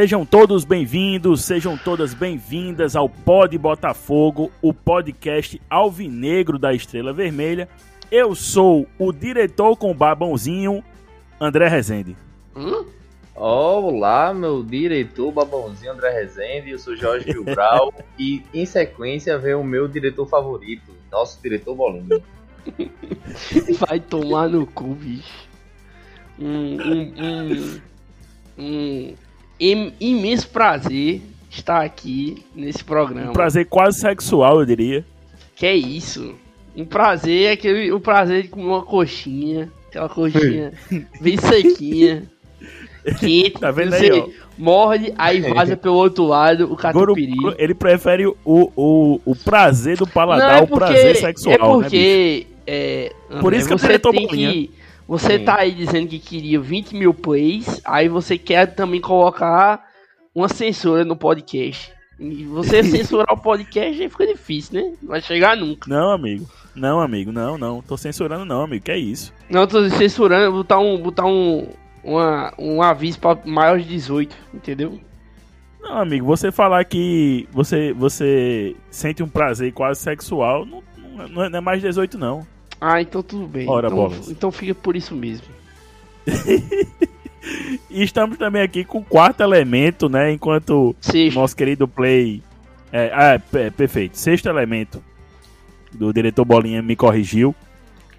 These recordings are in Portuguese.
Sejam todos bem-vindos, sejam todas bem-vindas ao Pod Botafogo, o podcast alvinegro da Estrela Vermelha. Eu sou o diretor com babãozinho, André Rezende. Hum? Olá, meu diretor babãozinho André Rezende, eu sou Jorge Bilbrau e em sequência vem o meu diretor favorito, nosso diretor Bolinho. Vai tomar no cu, bicho. Um, um, um, um imenso prazer estar aqui nesse programa. Um prazer quase sexual, eu diria. Que é isso. Um prazer é aquele, o prazer de comer uma coxinha, aquela coxinha bem sequinha. Quente, tá vendo aí, ó? Morde, aí vaza pelo outro lado o catupiry. Ele prefere o, o, o prazer do paladar, Não, é porque, o prazer sexual, é porque, né, é, Por isso que você tem que você Sim. tá aí dizendo que queria 20 mil plays, aí você quer também colocar uma censura no podcast. E você censurar o podcast aí fica difícil, né? Não vai chegar nunca. Não, amigo. Não, amigo, não, não. Tô censurando não, amigo. Que é isso? Não, tô censurando, botar um, botar um, uma, um aviso para maiores de 18, entendeu? Não, amigo, você falar que você, você sente um prazer quase sexual, não, não, é, não é mais 18, não. Ah, então tudo bem. Ora, então, bolas. então fica por isso mesmo. e estamos também aqui com o quarto elemento, né? Enquanto Sexto. nosso querido Play. É, ah, é, perfeito. Sexto elemento do diretor Bolinha me corrigiu.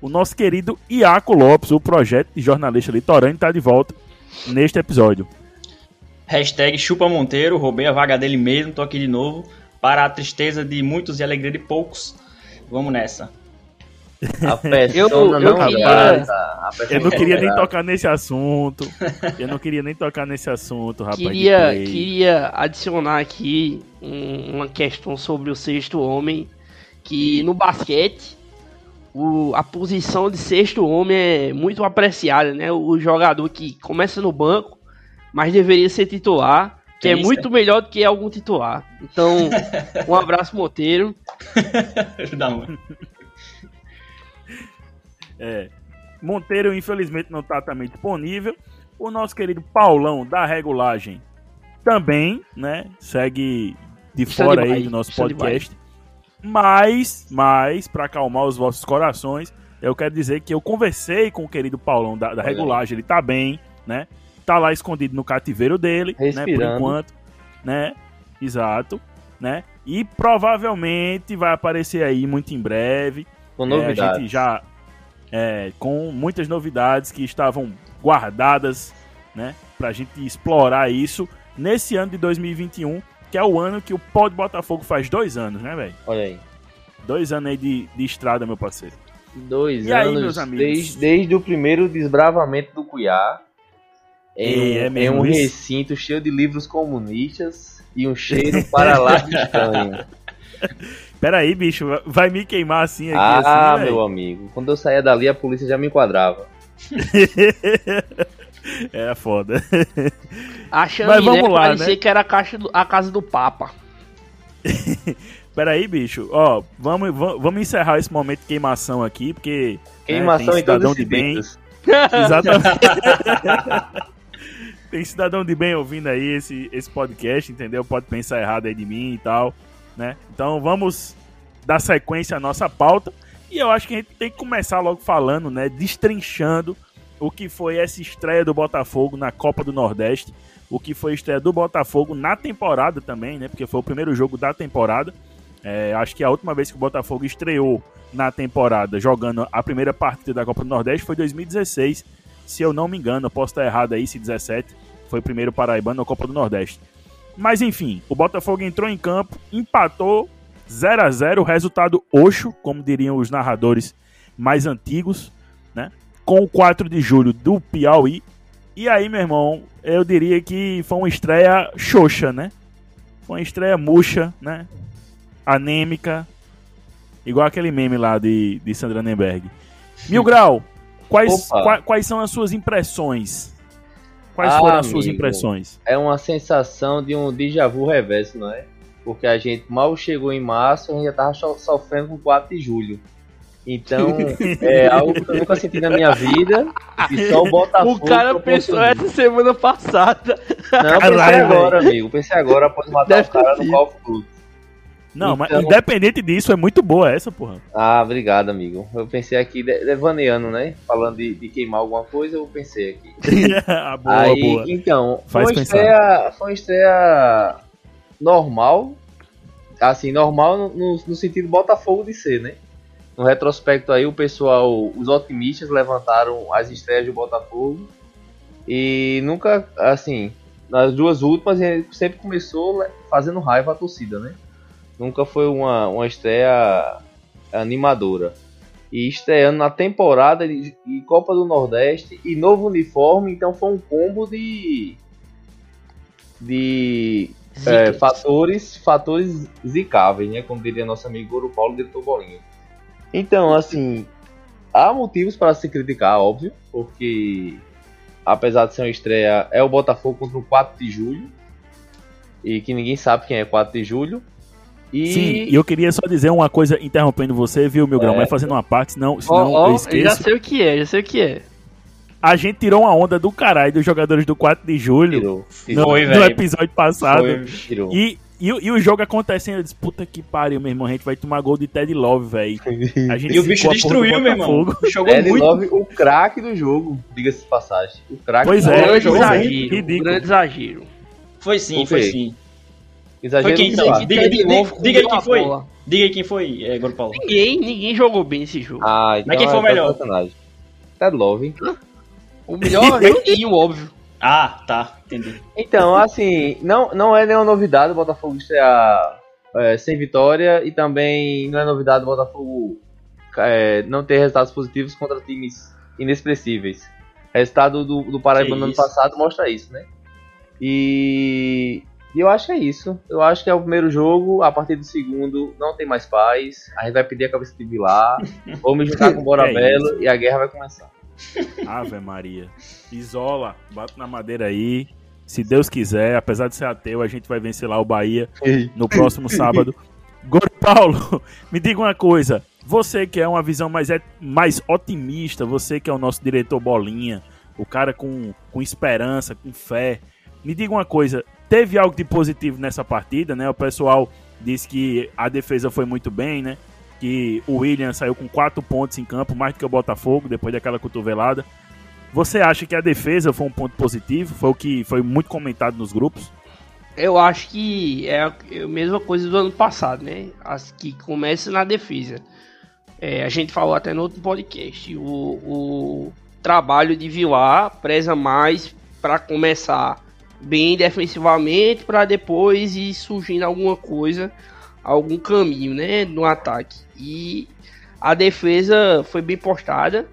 O nosso querido Iaco Lopes, o projeto de jornalista litorâneo, está de volta neste episódio. Hashtag chupa Monteiro, roubei a vaga dele mesmo, tô aqui de novo. Para a tristeza de muitos e alegria de poucos. Vamos nessa. A persona eu, eu não queria, Eu não queria nem tocar nesse assunto. Eu não queria nem tocar nesse assunto, rapaz. Queria, queria adicionar aqui um, uma questão sobre o sexto homem. Que no basquete, o, a posição de sexto homem é muito apreciada, né? O jogador que começa no banco, mas deveria ser titular. Que é, muito melhor do que algum titular. Então, um abraço, Monteiro. Dá, mano. É. Monteiro, infelizmente, não está também disponível. O nosso querido Paulão da regulagem também, né? Segue de Isso fora aí do nosso Isso podcast. Mas, mas, para acalmar os vossos corações, eu quero dizer que eu conversei com o querido Paulão da, da regulagem. Ele tá bem, né? Tá lá escondido no cativeiro dele, Respirando. né? Por enquanto, né? Exato, né? E provavelmente vai aparecer aí muito em breve. Com novidades. É, a gente já é, com muitas novidades que estavam guardadas, né, pra gente explorar isso nesse ano de 2021, que é o ano que o Pod Botafogo faz dois anos, né, velho? Olha aí. Dois anos aí de, de estrada, meu parceiro. Dois e anos aí, meus amigos? Desde, desde o primeiro desbravamento do Cuiá. Em, é, em um isso? recinto cheio de livros comunistas e um cheiro para lá de estranho. Pera aí, bicho, vai me queimar assim aqui Ah, assim, meu amigo, quando eu saía dali a polícia já me enquadrava. Era foda. Achando Mas vamos né, lá, parecia né? que era a, caixa do, a casa do Papa. Pera aí, bicho. Ó, vamos, vamos encerrar esse momento de queimação aqui, porque. Né, queimação né, tem cidadão de bem. Exatamente. tem cidadão de bem ouvindo aí esse, esse podcast, entendeu? Pode pensar errado aí de mim e tal né? Então vamos dar sequência à nossa pauta. E eu acho que a gente tem que começar logo falando, né? Destrinchando o que foi essa estreia do Botafogo na Copa do Nordeste, o que foi a estreia do Botafogo na temporada também, né? Porque foi o primeiro jogo da temporada. É, acho que a última vez que o Botafogo estreou na temporada jogando a primeira partida da Copa do Nordeste foi 2016. Se eu não me engano, posso estar errado aí se 17 foi o primeiro paraibano na Copa do Nordeste. Mas enfim, o Botafogo entrou em campo, empatou 0 a 0 resultado oxo, como diriam os narradores mais antigos, né? Com o 4 de julho do Piauí. E aí, meu irmão, eu diria que foi uma estreia xoxa, né? Foi uma estreia murcha, né? Anêmica. Igual aquele meme lá de, de Sandra Nemberg. Mil Grau, quais, quais, quais são as suas impressões Quais ah, foram as suas impressões? É uma sensação de um déjà vu reverso, não é? Porque a gente mal chegou em março, a gente já tava sofrendo com 4 de julho. Então, é algo que eu nunca senti na minha vida. E só o Botafogo. O cara pensou essa semana passada. Não, pensei agora, amigo. Pensei agora após matar Deve o cara no Call of Duty. Não, então... mas independente disso, é muito boa essa, porra. Ah, obrigado, amigo. Eu pensei aqui, devaneando, né? Falando de, de queimar alguma coisa, eu pensei aqui. ah, boa, Aí, boa. Então, Faz foi uma, estreia, foi uma estreia normal. Assim, normal no, no sentido Botafogo de ser, né? No retrospecto aí, o pessoal, os otimistas levantaram as estreias do Botafogo. E nunca, assim, nas duas últimas, sempre começou fazendo raiva a torcida, né? Nunca foi uma, uma estreia animadora. E estreando na temporada de, de Copa do Nordeste e novo uniforme, então foi um combo de. de é, fatores, fatores zicáveis, né? Como diria nosso amigo Goro Paulo, diretor Bolinha. Então, assim, há motivos para se criticar, óbvio, porque apesar de ser uma estreia, é o Botafogo contra o 4 de julho. E que ninguém sabe quem é 4 de julho. E... Sim, e eu queria só dizer uma coisa, interrompendo você, viu, meu grão? É. Mas fazendo uma parte, senão, senão oh, oh, eu esqueço. Já sei o que é, já sei o que é. A gente tirou uma onda do caralho dos jogadores do 4 de julho tirou, tirou. No, Foi, no episódio passado. Foi, e, e, e, o jogo acontecendo, eu disse, puta que pariu, meu irmão, a gente vai tomar gol de Ted Love, velho. E o bicho destruiu, meu irmão. Jogou Ted muito. Love, o craque do jogo, diga-se de passagem. O craque pois do é, jogo. Exagero, ridículo. grande exagero. Foi sim, foi sim. Exagero foi quem, diga, diga, diga, diga aí quem foi. Diga aí quem foi, é, Goro Paulo. Ninguém, ninguém jogou bem esse jogo. Ah, então Mas quem foi o melhor? Ted Love. O melhor é o óbvio. Ah, tá, entendi. Então, assim, não, não é nenhuma novidade o Botafogo estrear é, sem vitória e também não é novidade o Botafogo é, não ter resultados positivos contra times inexpressíveis. O resultado do, do Paraíba no ano passado mostra isso, né? E, e, eu acho que é isso. Eu acho que é o primeiro jogo, a partir do segundo não tem mais paz. A gente vai pedir a cabeça de Vilar, vou me juntar com o Bora Belo é e a guerra vai começar. Ave Maria. Isola, bate na madeira aí. Se Deus quiser, apesar de ser ateu, a gente vai vencer lá o Bahia no próximo sábado. Goro Paulo, me diga uma coisa. Você que é uma visão mais, mais otimista, você que é o nosso diretor Bolinha, o cara com, com esperança, com fé. Me diga uma coisa, teve algo de positivo nessa partida, né? O pessoal disse que a defesa foi muito bem, né? que o William saiu com quatro pontos em campo, mais do que o Botafogo, depois daquela cotovelada. Você acha que a defesa foi um ponto positivo? Foi o que foi muito comentado nos grupos? Eu acho que é a mesma coisa do ano passado, né? As que começa na defesa. É, a gente falou até no outro podcast. O, o trabalho de Vilar preza mais para começar bem defensivamente, para depois ir surgindo alguma coisa algum caminho, né, no ataque. E a defesa foi bem postada.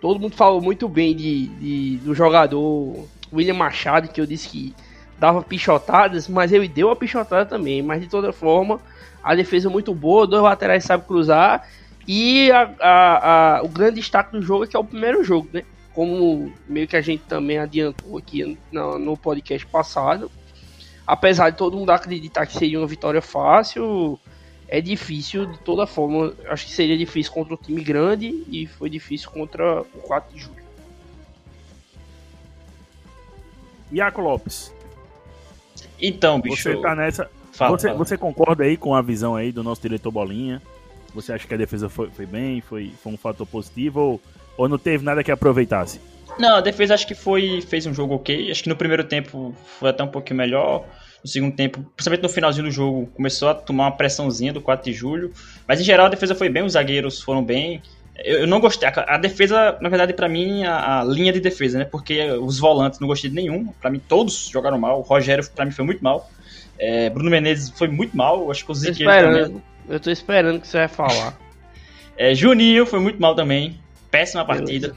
Todo mundo falou muito bem de, de, do jogador William Machado, que eu disse que dava pichotadas, mas ele deu a pichotada também. Mas de toda forma, a defesa muito boa, dois laterais sabem cruzar. E a, a, a, o grande destaque do jogo é que é o primeiro jogo, né? Como meio que a gente também adiantou aqui no, no podcast passado apesar de todo mundo acreditar que seria uma vitória fácil, é difícil de toda forma. Acho que seria difícil contra um time grande e foi difícil contra o 4 de julho. Iaco Lopes. Então, bicho. Você tá nessa. Fala, você, fala. você concorda aí com a visão aí do nosso diretor Bolinha? Você acha que a defesa foi, foi bem? Foi, foi um fator positivo? Ou, ou não teve nada que aproveitasse? Não, a defesa acho que foi fez um jogo ok. Acho que no primeiro tempo foi até um pouquinho melhor. No segundo tempo, principalmente no finalzinho do jogo, começou a tomar uma pressãozinha do 4 de julho. Mas em geral a defesa foi bem, os zagueiros foram bem. Eu, eu não gostei. A, a, defesa, na verdade, para mim, a, a, linha de defesa, né? Porque os volantes não gostei de nenhum. Para mim, todos jogaram mal. O Rogério, para mim, foi muito mal. É, Bruno Menezes foi muito mal. Acho que o Ziqueiro também. Eu tô esperando que você vai falar. é, Juninho foi muito mal também. Péssima partida.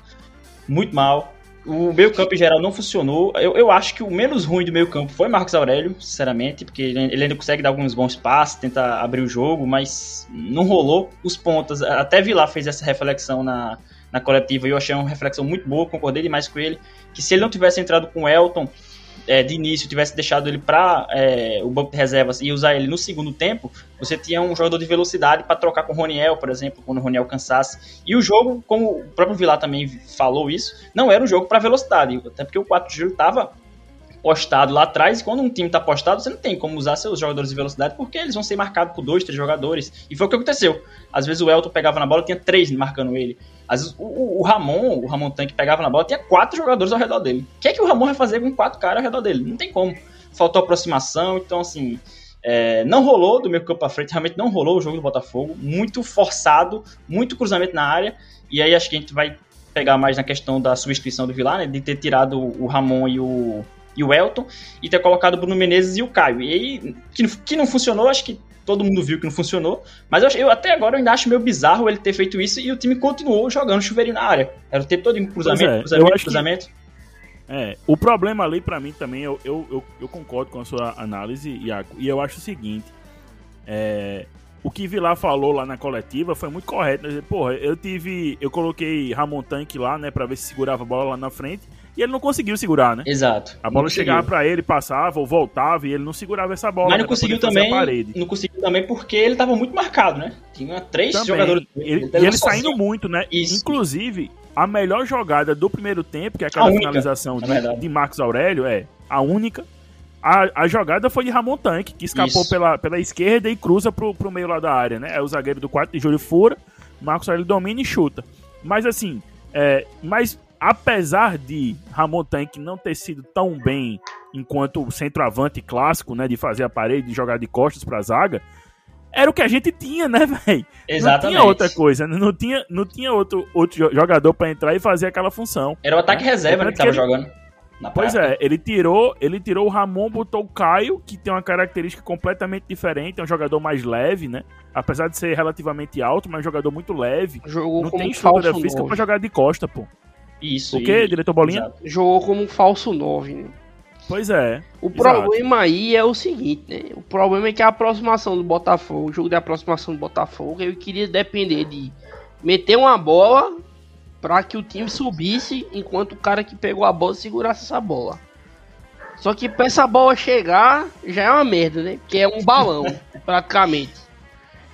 Muito mal. O meio campo em geral não funcionou. Eu, eu acho que o menos ruim do meio campo foi Marcos Aurélio, sinceramente, porque ele, ele ainda consegue dar alguns bons passos, tentar abrir o jogo, mas não rolou. Os pontas, até Vilar fez essa reflexão na, na coletiva e eu achei uma reflexão muito boa, concordei demais com ele, que se ele não tivesse entrado com o Elton, é, de início tivesse deixado ele para é, o banco de reservas e usar ele no segundo tempo, você tinha um jogador de velocidade para trocar com o Roniel, por exemplo, quando o Roniel cansasse. E o jogo, como o próprio Vilar também falou isso, não era um jogo para velocidade, até porque o 4 de julho estava postado lá atrás, e quando um time está postado, você não tem como usar seus jogadores de velocidade, porque eles vão ser marcados por dois, três jogadores. E foi o que aconteceu. Às vezes o Elton pegava na bola tinha três marcando ele. Às vezes o, o Ramon, o Ramon Tanque pegava na bola, tinha quatro jogadores ao redor dele. O que é que o Ramon vai fazer com quatro caras ao redor dele? Não tem como. Faltou aproximação, então assim. É, não rolou do meio campo para frente, realmente não rolou o jogo do Botafogo. Muito forçado, muito cruzamento na área. E aí acho que a gente vai pegar mais na questão da substituição do Vilar, né, de ter tirado o Ramon e o, e o Elton, e ter colocado o Bruno Menezes e o Caio. E aí, que, que não funcionou, acho que todo mundo viu que não funcionou, mas eu, eu, até agora eu ainda acho meio bizarro ele ter feito isso e o time continuou jogando chuveirinho na área. Era o tempo todo em cruzamento, é, cruzamento, cruzamento. Que, é, o problema ali para mim também, eu, eu, eu, eu, concordo com a sua análise, Iaco, e eu acho o seguinte, é, o que Vilar falou lá na coletiva foi muito correto. Né? Porra, eu tive. Eu coloquei Ramon Tanque lá, né, pra ver se segurava a bola lá na frente. E ele não conseguiu segurar, né? Exato. A bola chegava para ele, passava ou voltava e ele não segurava essa bola. Mas não né, conseguiu também. Não conseguiu também porque ele tava muito marcado, né? Tinha três também. jogadores. Ele, ele e ele saindo muito, né? Isso. Inclusive, a melhor jogada do primeiro tempo, que é aquela finalização de, de Marcos Aurélio, é a única. A, a jogada foi de Ramon Tanque, que escapou pela, pela esquerda e cruza pro, pro meio lá da área, né? É o zagueiro do 4 de Júlio fura, Marcos Aurélio domina e chuta. Mas assim, é, mas apesar de Ramon Tanque não ter sido tão bem enquanto centroavante clássico, né, de fazer a parede, de jogar de costas para a zaga, era o que a gente tinha, né, velho? Exatamente. Não tinha outra coisa, né? não tinha, não tinha outro, outro jogador para entrar e fazer aquela função. Era o ataque né? reserva né, que tava ele... jogando. Pois é, ele tirou, ele tirou o Ramon, botou o Caio, que tem uma característica completamente diferente, é um jogador mais leve, né? Apesar de ser relativamente alto, mas é um jogador muito leve. Jogou não tem estrutura física para jogar de costa, pô. Isso. O que, diretor Bolinha? Exato. Jogou como um falso 9, né? Pois é. O exato. problema aí é o seguinte, né? O problema é que a aproximação do Botafogo, o jogo de aproximação do Botafogo, eu queria depender de meter uma bola para que o time subisse enquanto o cara que pegou a bola segurasse essa bola. Só que pra essa bola chegar, já é uma merda, né? Porque é um balão, praticamente.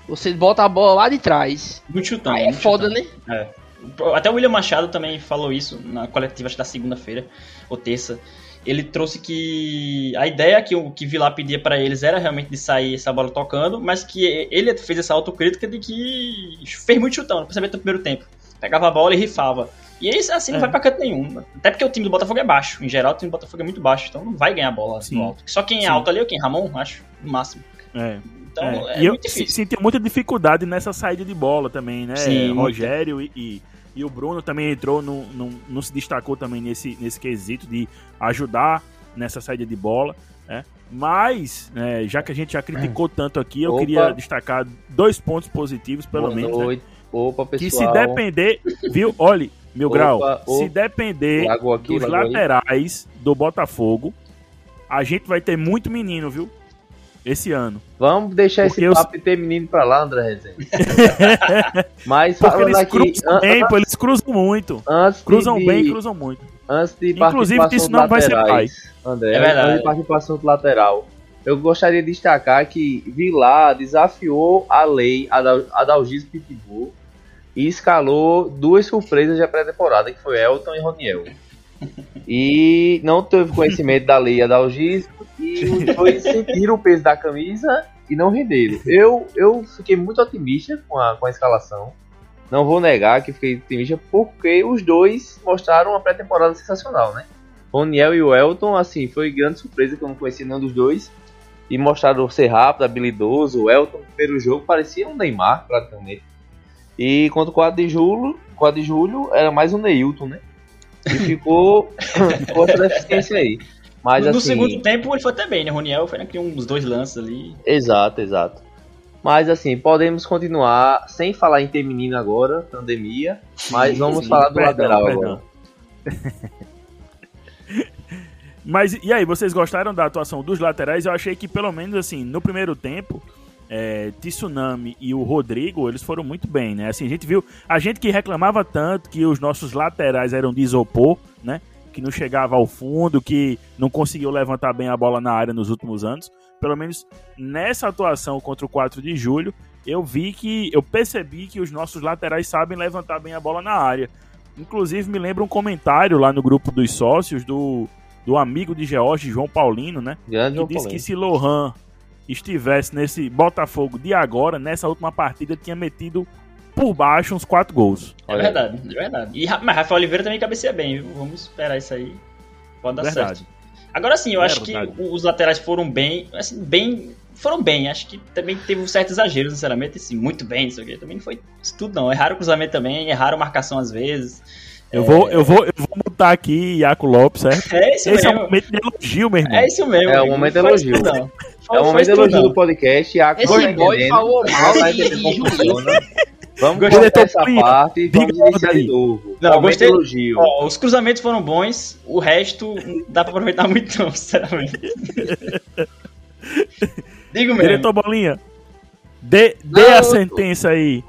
Você bota a bola lá de trás. Muito chutão. Aí é foda, chutão. né? É. Até o William Machado também falou isso na coletiva acho, da segunda-feira, ou terça. Ele trouxe que a ideia que o que Vilar pedia para eles era realmente de sair essa bola tocando, mas que ele fez essa autocrítica de que fez muito chutão, principalmente no primeiro tempo. Pegava a bola e rifava. E isso assim não é. vai pra canto nenhum. Até porque o time do Botafogo é baixo. Em geral, o time do Botafogo é muito baixo, então não vai ganhar bola Sim. no alto. Só quem é Sim. alto ali é o quem? Ramon, acho, no máximo. É. Então é, é e muito eu difícil. senti muita dificuldade nessa saída de bola também, né? Sim, Rogério e, e e o Bruno também entrou, não, não, não se destacou também nesse, nesse quesito de ajudar nessa saída de bola. Né? Mas, é, já que a gente já criticou tanto aqui, eu Opa. queria destacar dois pontos positivos, pelo Boa menos. Né? Opa, pessoal. Que se depender, viu? Olhe, meu grau, se depender aqui, dos laterais do Botafogo, a gente vai ter muito menino, viu? esse ano. Vamos deixar Porque esse papo eu... ter menino pra lá, André Rezende. Mas Porque eles aqui, cruzam bem, pô, eles cruzam muito. Antes cruzam de... bem, cruzam muito. Antes de Inclusive, isso não vai ser pai. André, é verdade. antes de partir para o assunto lateral, eu gostaria de destacar que Vilar desafiou a lei Adalgismo Pitbull e escalou duas surpresas de pré-temporada, que foi Elton e Roniel. E não teve conhecimento da lei Adalgismo e os dois sentiram o peso da camisa e não renderam. Eu, eu fiquei muito otimista com a, com a escalação. Não vou negar que fiquei otimista porque os dois mostraram uma pré-temporada sensacional, né? Roniel e o Elton, assim, foi grande surpresa que eu não conhecia nenhum dos dois. E mostraram ser rápido, habilidoso. O Elton, primeiro jogo, parecia um Neymar, praticamente. E quanto o 4 de julho, 4 de julho era mais um Neilton, né? E ficou, ficou essa deficiência aí. Mas, no, assim, segundo tempo ele foi até bem, né? Roniel foi naquele uns dois lances ali. Exato, exato. Mas assim, podemos continuar sem falar em ter menino agora, pandemia, mas vamos sim, falar do perdão, lateral perdão. agora. mas e aí, vocês gostaram da atuação dos laterais? Eu achei que pelo menos assim, no primeiro tempo, é, Tsunami e o Rodrigo, eles foram muito bem, né? Assim, a gente viu, a gente que reclamava tanto que os nossos laterais eram de isopor, né? que não chegava ao fundo, que não conseguiu levantar bem a bola na área nos últimos anos. Pelo menos nessa atuação contra o 4 de julho, eu vi que eu percebi que os nossos laterais sabem levantar bem a bola na área. Inclusive me lembra um comentário lá no grupo dos sócios do, do amigo de George, João Paulino, né? Grande que disse que se Lohan estivesse nesse Botafogo de agora, nessa última partida, tinha metido por baixo uns quatro gols. É verdade, é verdade. E, mas Rafael Oliveira também cabeceia bem, viu? Vamos esperar isso aí. Pode dar verdade. certo. Agora sim, eu é acho verdade. que os laterais foram bem, assim, bem. Foram bem. Acho que também teve um certo exagero, sinceramente. Assim, muito bem, isso aqui. Também não foi isso tudo, não. Erraram o cruzamento também, erraram marcação às vezes. Eu, é... vou, eu, vou, eu vou mutar aqui Iaco Lopes, certo? É isso Esse mesmo. é o momento de elogio, meu irmão. É isso mesmo. É o momento de elogio. Não. É o momento de elogio do podcast. Iaco Esse boy falou mal tá de Vamos gostar dessa parte e vamos iniciar de novo. Não, gostei. Elogio. Ó, os cruzamentos foram bons, o resto não dá pra aproveitar muito não, sinceramente. Digo mesmo. Diretor Bolinha, dê, dê não, a sentença aí.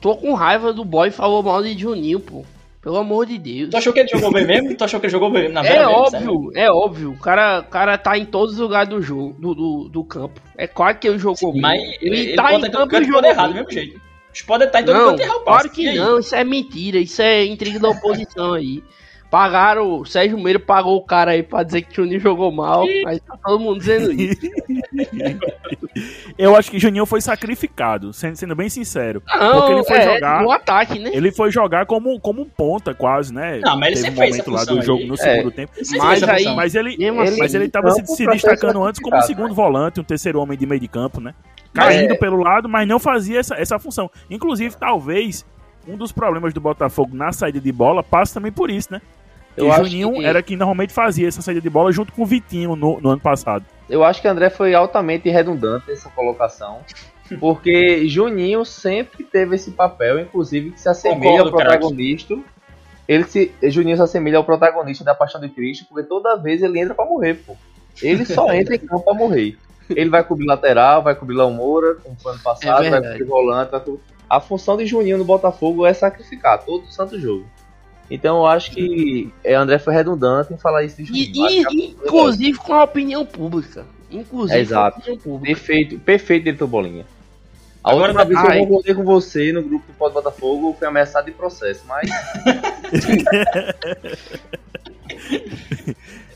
Tô com raiva do boy falou mal de Juninho, pô. Pelo amor de Deus. Tu achou que ele jogou bem mesmo? Tu achou que ele jogou bem na É óbvio, sério? é óbvio. O cara, cara tá em todos os lugares do jogo, do, do, do campo. É claro que ele jogou bem. Mas ele, ele tá em campo e jogou errado do mesmo jeito. Os podem estar em todo não, canto errar o passe. Claro que não, isso é mentira, isso é intriga da oposição aí. Pagaram, o Sérgio Meiro pagou o cara aí pra dizer que o Juninho jogou mal, mas tá todo mundo dizendo isso. Eu acho que Juninho foi sacrificado, sendo, sendo bem sincero. Não, porque ele foi é, jogar. No ataque, né? Ele foi jogar como, como um ponta, quase, né? Não, mas ele Teve um momento lá do jogo aí. no segundo é. tempo. Mas, aí, mas ele, ele, mas ele tava se, se destacando antes como segundo volante, um terceiro homem de meio de campo, né? caindo é. pelo lado, mas não fazia essa, essa função. Inclusive, talvez um dos problemas do Botafogo na saída de bola passa também por isso, né? Eu o Juninho que... era quem normalmente fazia essa saída de bola junto com o Vitinho no, no ano passado. Eu acho que André foi altamente redundante essa colocação. Porque Juninho sempre teve esse papel, inclusive, que se assemelha ao protagonista. Ele se, Juninho se assemelha ao protagonista da Paixão de Cristo, porque toda vez ele entra para morrer, pô. Ele só entra em campo pra morrer. Ele vai cobrir lateral, vai cobrir Lão Moura, como foi ano passado, é vai cobrir volante. Vai cobrir... A função de Juninho no Botafogo é sacrificar todo o santo jogo. Então eu acho que é, André foi redundante em falar isso de. E, e, inclusive com a opinião pública. Inclusive é, exato. com a opinião pública. Perfeito, perfeito, diretor Bolinha. A Agora, última vez que eu concordei com você no grupo do Pode Botafogo foi ameaçado de processo, mas.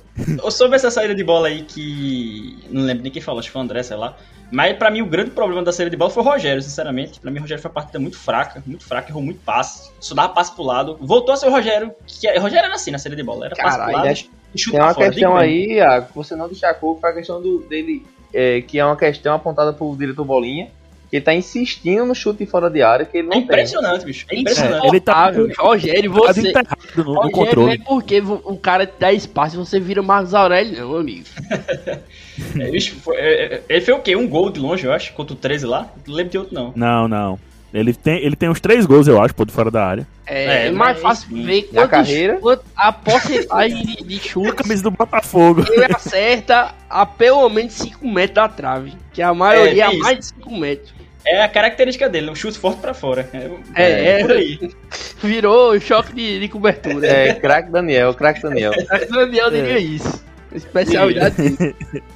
Sobre essa saída de bola aí que. Não lembro nem quem falou, acho que foi o André, sei lá. Mas pra mim o grande problema da saída de bola foi o Rogério, sinceramente. Pra mim o Rogério foi uma partida muito fraca, muito fraca, errou muito passe. Só dava passe pro lado. Voltou a ser o Rogério, que o Rogério era assim na saída de bola. Era passe pro lado é... e chuta Tem uma fora, questão aí, que você não destacou, foi a questão do, dele, é, que é uma questão apontada pro diretor Bolinha ele tá insistindo no chute fora de área que ele não é impressionante, tem. bicho. É impressionante. É, ele tá Rogério, você. No, no Rogério, controle. não é porque o cara dá espaço e você vira Marcos Aurélio, não, amigo. é, bicho, foi, é, é, ele fez o quê? Um gol de longe, eu acho, contra o 13 lá? Não lembro de outro, não. Não, não. Ele tem, ele tem uns três gols, eu acho, por fora da área. É, é mais fácil ver quantos, carreira. Quanto, a porcentagem de, de chute. A camisa do Botafogo. Ele acerta a pelo menos 5 metros da trave. Que a maioria é, é mais de 5 metros. É a característica dele, um chute forte pra fora. É, é, é por aí. Virou choque de, de cobertura. É, craque Daniel, craque Daniel. Craque Daniel diria é. isso. Especialidade dele.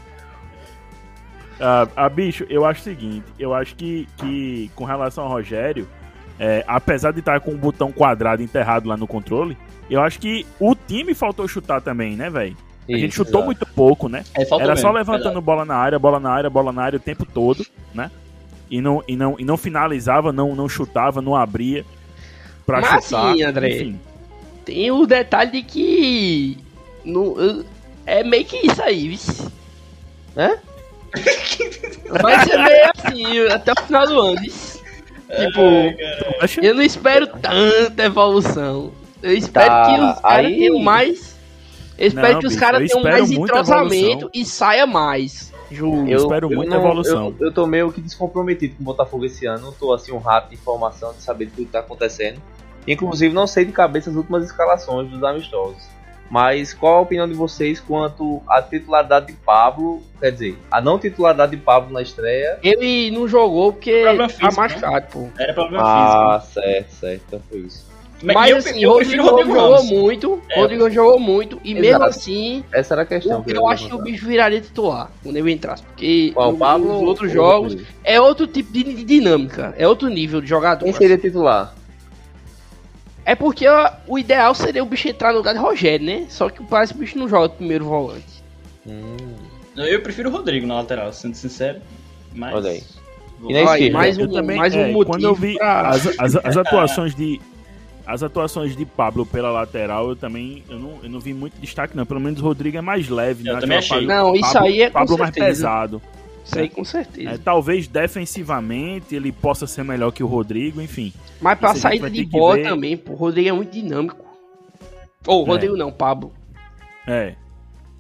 Ah, ah, bicho, eu acho o seguinte, eu acho que, que com relação ao Rogério, é, apesar de estar com o um botão quadrado enterrado lá no controle, eu acho que o time faltou chutar também, né, velho? A gente chutou exato. muito pouco, né? É, Era mesmo, só levantando verdade. bola na área, bola na área, bola na área o tempo todo, né? E não, e não, e não finalizava, não, não chutava, não abria pra Mas chutar. Sim, André, enfim. tem o detalhe de que no, é meio que isso aí, viu? Né? Vai ser meio assim até o final do ano. Tipo, Ai, eu não espero tanta evolução. Eu espero tá, que os caras aí... tenham mais. Eu espero não, que os caras tenham mais entrosamento e saia mais. Ju, eu espero muito não, evolução. Eu, eu tô meio que descomprometido com o Botafogo esse ano. Não tô assim um rato de informação de saber tudo que tá acontecendo. Inclusive não sei de cabeça as últimas escalações dos amistosos. Mas qual a opinião de vocês quanto à titularidade de Pablo? Quer dizer, a não titularidade de Pablo na estreia? Ele não jogou porque tá machucado, né? pô. Era problema ah, físico. Ah, certo, certo. Então foi isso. Mas eu, assim, eu Rodrigo, Rodrigo jogou muito, é. Rodrigo jogou muito, e Exato. mesmo assim. Essa era a questão. Eu, que eu, eu acho que o bicho viraria titular quando eu entrasse. Porque Qual, no, Pablo, nos outros jogos é outro tipo de, de, dinâmica, é outro nível de jogador. Quem seria titular? É porque ó, o ideal seria o bicho entrar no lugar de Rogério, né? Só que parece que o bicho não joga primeiro volante. Hum. Eu prefiro o Rodrigo na lateral, sendo sincero. Mas. Olha aí. E na esquerda, mais um, também, mais um é, motivo quando eu vi pra... as, as, as, atuações de as atuações de Pablo pela lateral, eu também eu não, eu não vi muito destaque não, pelo menos o Rodrigo é mais leve, eu né? também achei. Pablo, não, isso aí é Pablo mais pesado. Isso aí com certeza. É, talvez defensivamente ele possa ser melhor que o Rodrigo, enfim. Mas pra saída de bola ver... também, pô, o Rodrigo é muito dinâmico. Ou, oh, Rodrigo é. não, Pablo. É.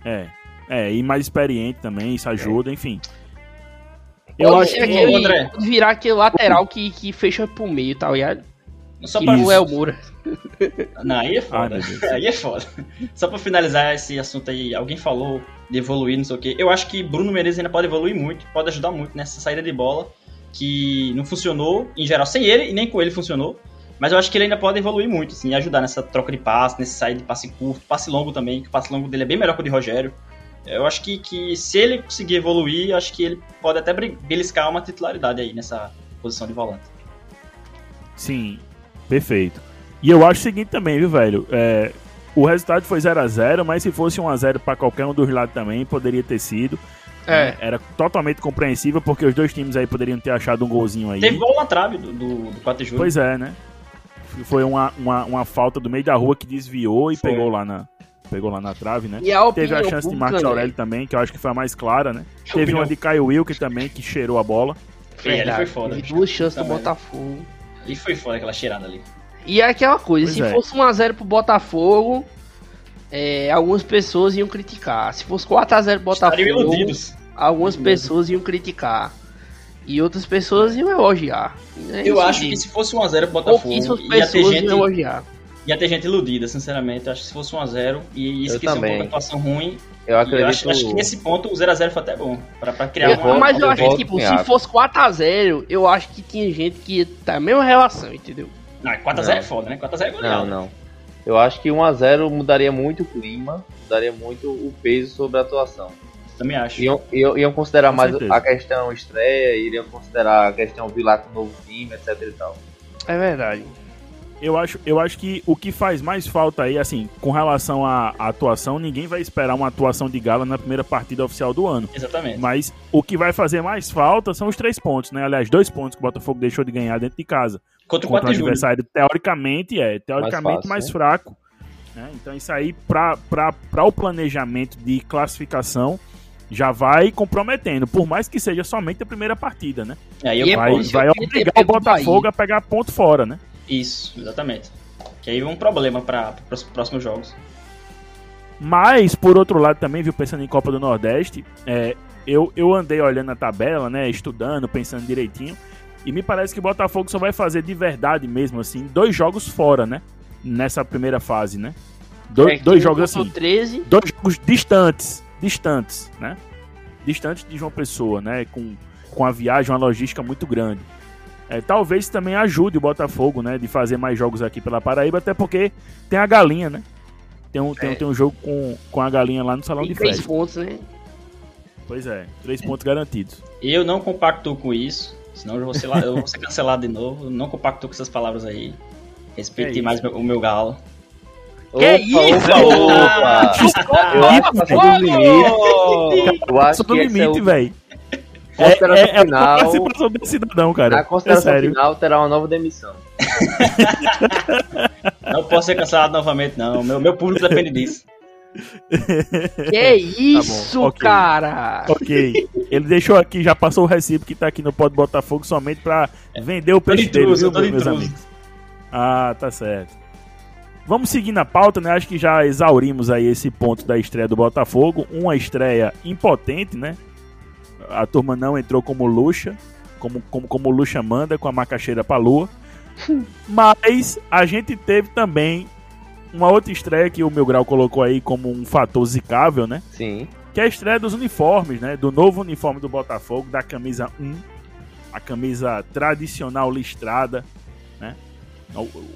É. É, e mais experiente também, isso ajuda, é. enfim. Eu acho que aquele, André. virar aquele lateral que, que fecha pro meio, tá ligado? Só pra... O El Moura. Não, aí é foda. Ah, aí é foda. Só pra finalizar esse assunto aí, alguém falou de evoluir, não sei o quê. Eu acho que Bruno Menezes ainda pode evoluir muito, pode ajudar muito nessa saída de bola, que não funcionou, em geral, sem ele e nem com ele funcionou. Mas eu acho que ele ainda pode evoluir muito, assim, ajudar nessa troca de passe, nesse saída de passe curto, passe longo também, que o passe longo dele é bem melhor que o de Rogério. Eu acho que, que se ele conseguir evoluir, acho que ele pode até beliscar uma titularidade aí nessa posição de volante. Sim, perfeito. E eu acho o seguinte também, viu, velho? É, o resultado foi 0 a 0 mas se fosse 1 a 0 para qualquer um dos lados também, poderia ter sido. É. Era totalmente compreensível, porque os dois times aí poderiam ter achado um golzinho aí. Teve gol na trave do, do, do 4 de julho. Pois é, né? Foi uma, uma, uma falta do meio da rua que desviou e foi. pegou lá na, pegou lá na trave, né? A Teve a chance de Marcos Aurélio também, que eu acho que foi a mais clara, né? Teve uma de Caio Wilker também, que cheirou a bola. Ele foi foda. Teve duas chances do Botafogo. E foi foda aquela cheirada ali. E é aquela coisa, pois se é. fosse 1x0 pro Botafogo, é, algumas pessoas iam criticar. Se fosse 4x0 pro Botafogo, algumas pessoas iam criticar. E outras pessoas iam elogiar. É eu acho que se fosse 1x0 pro Botafogo, ia ter gente... iam elogiar ia ter gente iludida, sinceramente. Eu acho que se fosse 1x0 e isso que é uma atuação ruim. Eu acredito. Eu acho, acho, que nesse ponto o 0x0 foi até bom. Pra, pra criar eu, uma. Mas eu, eu acho que, tipo, se fosse 4x0, eu acho que tinha gente que tá a mesma relação, entendeu? Não, 4x0 é foda, né? 4x0 é goleado. Não, não. Eu acho que 1x0 mudaria muito o clima, mudaria muito o peso sobre a atuação. Também acho. Iam, iam, iam considerar Com mais certeza. a questão estreia, iriam considerar a questão vir lá com o novo time, etc e tal. É verdade eu acho, eu acho que o que faz mais falta aí, assim, com relação à, à, atuação, ninguém vai esperar uma atuação de Gala na primeira partida oficial do ano. Exatamente. Mas o que vai fazer mais falta são os três pontos, né? Aliás, dois pontos que o Botafogo deixou de ganhar dentro de casa. Contra, Contra o adversário, teoricamente, é, teoricamente mais, fácil, mais fraco. Né? Então, isso aí, para o planejamento de classificação, já vai comprometendo, por mais que seja somente a primeira partida, né? Aí vai, vai obrigar o Botafogo a pegar ponto fora, né? Isso, exatamente. Que aí é um problema para os próximos jogos. Mas, por outro lado, também, viu, pensando em Copa do Nordeste, é, eu, eu andei olhando a tabela, né, estudando, pensando direitinho, e me parece que o Botafogo só vai fazer de verdade mesmo, assim, dois jogos fora, né? Nessa primeira fase, né? Do, é, dois jogos assim. 13. Dois jogos distantes, distantes, né? Distantes de João Pessoa, né? Com, com a viagem, uma logística muito grande. É, talvez também ajude o Botafogo, né, de fazer mais jogos aqui pela Paraíba, até porque tem a galinha, né? Tem um, é. tem, tem, um jogo com, com a galinha lá no salão de três festa. pontos, né? Pois é, três pontos garantidos. Eu não compacto com isso, senão eu vou ser, eu vou ser cancelado de novo. Não compacto com essas palavras aí. Respeite é mais o meu galo. Que opa, isso? Opa, opa. Eu acho que do limite. Eu acho que do limite, velho. Consideração é, é, final. É participação do cidadão, cara. Na consideração é final terá uma nova demissão. não posso ser cancelado novamente, não. Meu, meu público depende disso. Que isso, tá okay. cara? Ok. Ele deixou aqui, já passou o recibo que tá aqui no Pode Botafogo somente pra vender o peixe dele, viu, meus amigos? Ah, tá certo. Vamos seguir na pauta, né? Acho que já exaurimos aí esse ponto da estreia do Botafogo. Uma estreia impotente, né? A turma não entrou como Luxa, como, como, como Luxa manda, com a macaxeira pra lua. Mas a gente teve também uma outra estreia que o Meu Grau colocou aí como um fator zicável, né? Sim. Que é a estreia dos uniformes, né? Do novo uniforme do Botafogo, da camisa 1. A camisa tradicional listrada, né?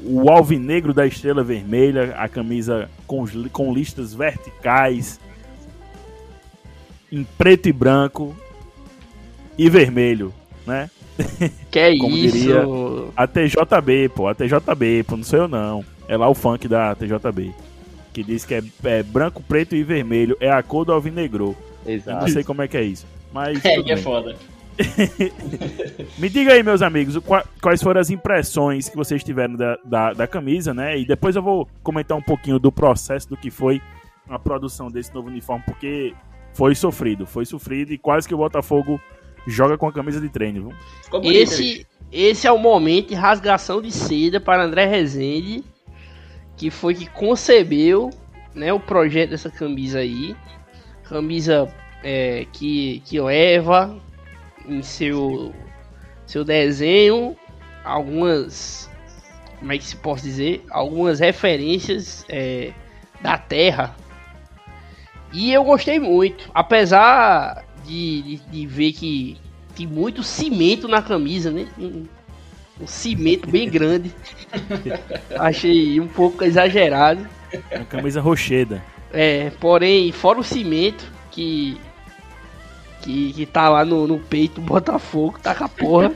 o alvinegro da estrela vermelha, a camisa com, com listas verticais, em preto e branco e vermelho, né? Que é Como isso? Diria, a TJB, pô, a TJB, pô, não sou eu não. É lá o funk da TJB. Que diz que é, é branco, preto e vermelho. É a cor do alvinegro. Exato. Eu não sei como é que é isso. Mas. É, que é foda. Me diga aí, meus amigos, quais foram as impressões que vocês tiveram da, da, da, camisa, né? E depois eu vou comentar um pouquinho do processo do que foi a produção desse novo uniforme, porque foi sofrido, foi sofrido e quase que o Botafogo joga com a camisa de treino. Viu? Esse, esse é o momento de rasgação de seda para André Rezende, que foi que concebeu né, o projeto dessa camisa aí. Camisa é, que, que leva em seu, seu desenho algumas. Como é que se pode dizer? Algumas referências é, da Terra. E eu gostei muito. Apesar de, de, de, ver que tem muito cimento na camisa, né? Um, um cimento bem grande. Achei um pouco exagerado. Uma camisa rocheda. É, porém, fora o cimento, que que, que tá lá no, no peito do Botafogo, tá com a porra.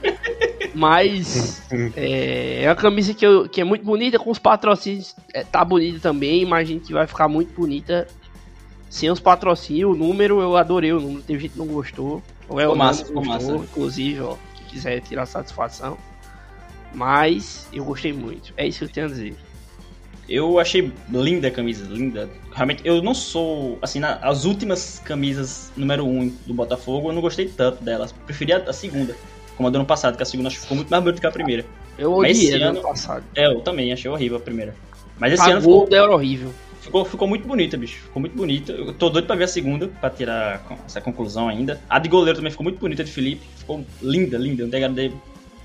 Mas é, é uma camisa que, eu, que é muito bonita, com os patrocínios é, tá bonita também, imagino que vai ficar muito bonita sem os patrocínios. O número, eu adorei o número, teve gente que não gostou. Ou é o massa, gostou, massa. inclusive, ó, que quiser tirar satisfação. Mas eu gostei muito, é isso que eu tenho a dizer. Eu achei linda a camisa, linda. Realmente, eu não sou. Assim, na, as últimas camisas número 1 um do Botafogo, eu não gostei tanto delas. Preferi a, a, segunda, como a do ano passado, que a segunda acho que ficou muito mais bonita que a primeira. Eu odiei ano passado. É, eu também, achei horrível a primeira. Mas esse Pagou ano ficou. Era horrível. Ficou, ficou muito bonita, bicho. Ficou muito bonita. Eu tô doido pra ver a segunda, pra tirar essa conclusão ainda. A de goleiro também ficou muito bonita de Felipe. Ficou linda, linda. Um degradê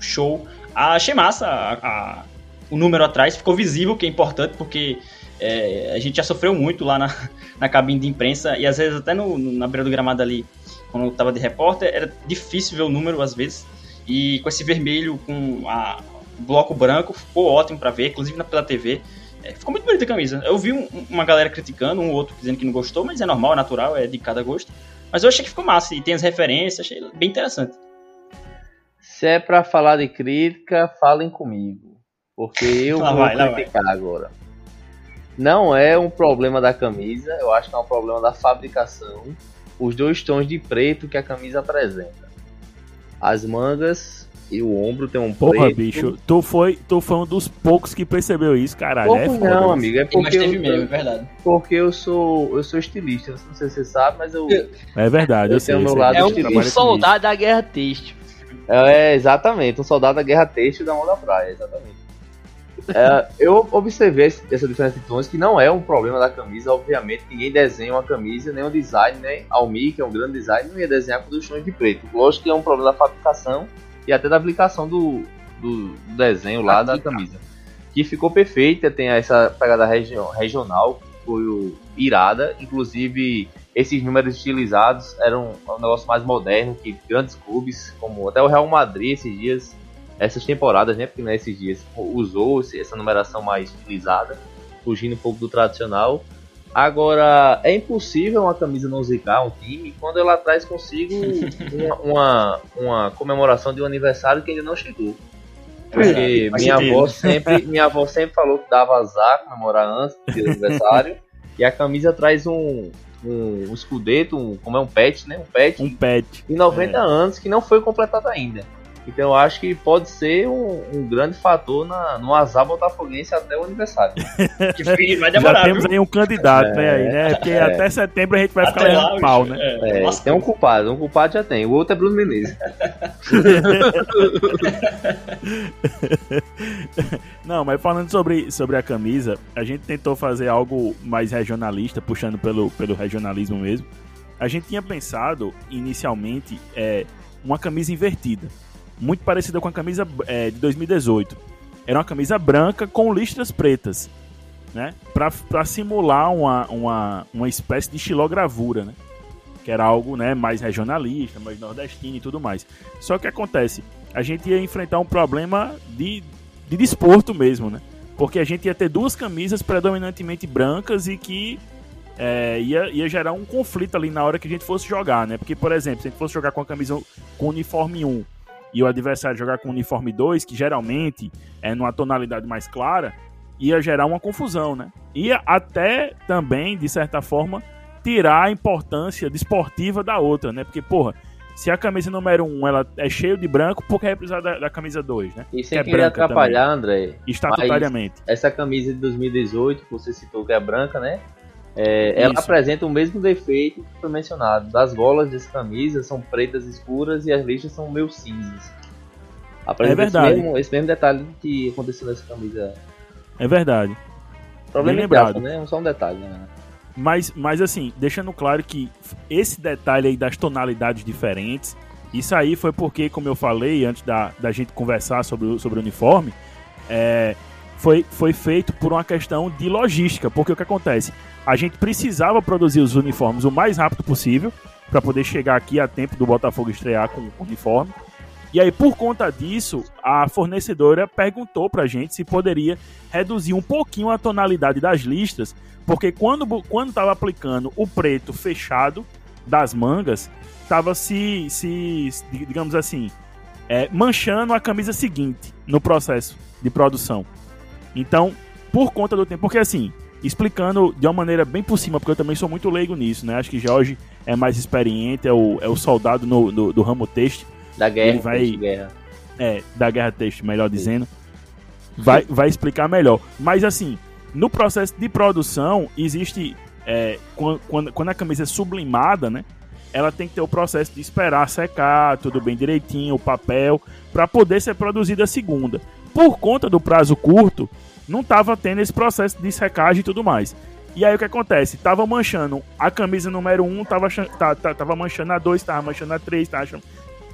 show. Achei massa a, a o número atrás, ficou visível, que é importante, porque é, a gente já sofreu muito lá na, na cabine de imprensa, e às vezes até no, no na beira do gramado ali, quando eu tava de repórter, era difícil ver o número às vezes, e com esse vermelho, com a, bloco branco, ficou ótimo para ver, inclusive na, pela TV, é, ficou muito bonita a camisa. Eu vi um, uma galera criticando, um outro dizendo que não gostou, mas é normal, é natural, é de cada gosto. Mas eu achei que ficou massa, e tem as referências, achei bem interessante. Se é para falar de crítica, falem comigo. Porque eu vou vai, criticar agora. Não é um problema da camisa, eu acho que é um problema da fabricação. Os dois tons de preto que a camisa apresenta. As mangas e o ombro tem um Porra, preto. bicho, tu foi, tu foi um dos poucos que percebeu isso, caralho. Pouco é foda, não, isso. amigo, é porque mas teve eu, mesmo, é verdade. Porque eu sou, eu sou estilista, não sei se você sabe, mas eu É verdade, eu, eu sei, tenho meu lado É um, um soldado da guerra têxtil. É, exatamente, um soldado da guerra têxtil da mão da praia, exatamente. É, eu observei essa diferença de tons, que não é um problema da camisa, obviamente. Ninguém desenha uma camisa, nem um design, nem Almi, que é um grande design, não ia desenhar com dois tons de preto. Lógico que é um problema da fabricação e até da aplicação do, do desenho lá da camisa. Que ficou perfeita, tem essa pegada regional, que foi irada. Inclusive, esses números estilizados eram um negócio mais moderno que grandes clubes, como até o Real Madrid esses dias essas temporadas, né? Porque nesses dias usou essa numeração mais utilizada, fugindo um pouco do tradicional. Agora, é impossível uma camisa não zicar um time quando ela traz consigo uma, uma, uma, comemoração de um aniversário que ainda não chegou. Porque é, minha avó, sempre, minha avó sempre falou que dava azar comemorar antes do aniversário. e a camisa traz um, um, um escudeto, um, como é um pet, né? Um pet. Um pet. De 90 é. anos que não foi completado ainda. Então eu acho que pode ser um, um grande fator na, no azar botafoguense até o aniversário. que vai demorar, Já temos viu? aí um candidato, é, né? Aí, né? Porque é. até setembro a gente vai ficar levando pau, né? É, é tem um culpado, um culpado já tem. O outro é Bruno Menezes. Não, mas falando sobre, sobre a camisa, a gente tentou fazer algo mais regionalista, puxando pelo, pelo regionalismo mesmo. A gente tinha pensado inicialmente é, uma camisa invertida muito parecida com a camisa é, de 2018. Era uma camisa branca com listras pretas, né? Para simular uma, uma, uma espécie de xilogravura, né? Que era algo né, mais regionalista, mais nordestino e tudo mais. Só que acontece, a gente ia enfrentar um problema de, de desporto mesmo, né? Porque a gente ia ter duas camisas predominantemente brancas e que é, ia, ia gerar um conflito ali na hora que a gente fosse jogar, né? Porque, por exemplo, se a gente fosse jogar com a camisa com uniforme 1 e o adversário jogar com uniforme 2, que geralmente é numa tonalidade mais clara, ia gerar uma confusão, né? Ia até também, de certa forma, tirar a importância desportiva da outra, né? Porque, porra, se a camisa número 1 ela é cheia de branco, por que é precisar da, da, camisa 2, né? E sem que é querer atrapalhar, também, André. Estatutariamente. Essa camisa de 2018, que você citou que é branca, né? É, ela apresenta o mesmo defeito que foi mencionado. Das golas dessa camisa são pretas escuras e as listas são meio cinzas. Apresenta é verdade. Esse mesmo, esse mesmo detalhe que aconteceu nessa camisa. É verdade. Problema Bem lembrado. né? Só um detalhe, né? Mas, mas assim, deixando claro que esse detalhe aí das tonalidades diferentes, isso aí foi porque, como eu falei antes da, da gente conversar sobre, sobre o uniforme, é, foi, foi feito por uma questão de logística. Porque o que acontece? A gente precisava produzir os uniformes o mais rápido possível para poder chegar aqui a tempo do Botafogo estrear com o uniforme. E aí, por conta disso, a fornecedora perguntou pra gente se poderia reduzir um pouquinho a tonalidade das listas porque quando quando estava aplicando o preto fechado das mangas, estava se, se, digamos assim, é, manchando a camisa seguinte no processo de produção. Então, por conta do tempo, porque assim, explicando de uma maneira bem por cima, porque eu também sou muito leigo nisso, né? Acho que Jorge é mais experiente, é o, é o soldado no, do, do ramo texto. Da guerra, Ele vai, guerra. É, da guerra texto, melhor dizendo. Vai, vai explicar melhor. Mas assim, no processo de produção, existe. É, quando, quando a camisa é sublimada, né? Ela tem que ter o processo de esperar secar, tudo bem direitinho, o papel, para poder ser produzida a segunda. Por conta do prazo curto, não estava tendo esse processo de secagem e tudo mais. E aí o que acontece? Tava manchando a camisa número 1, um, tava, tava manchando a 2, tava manchando a 3, tava achando...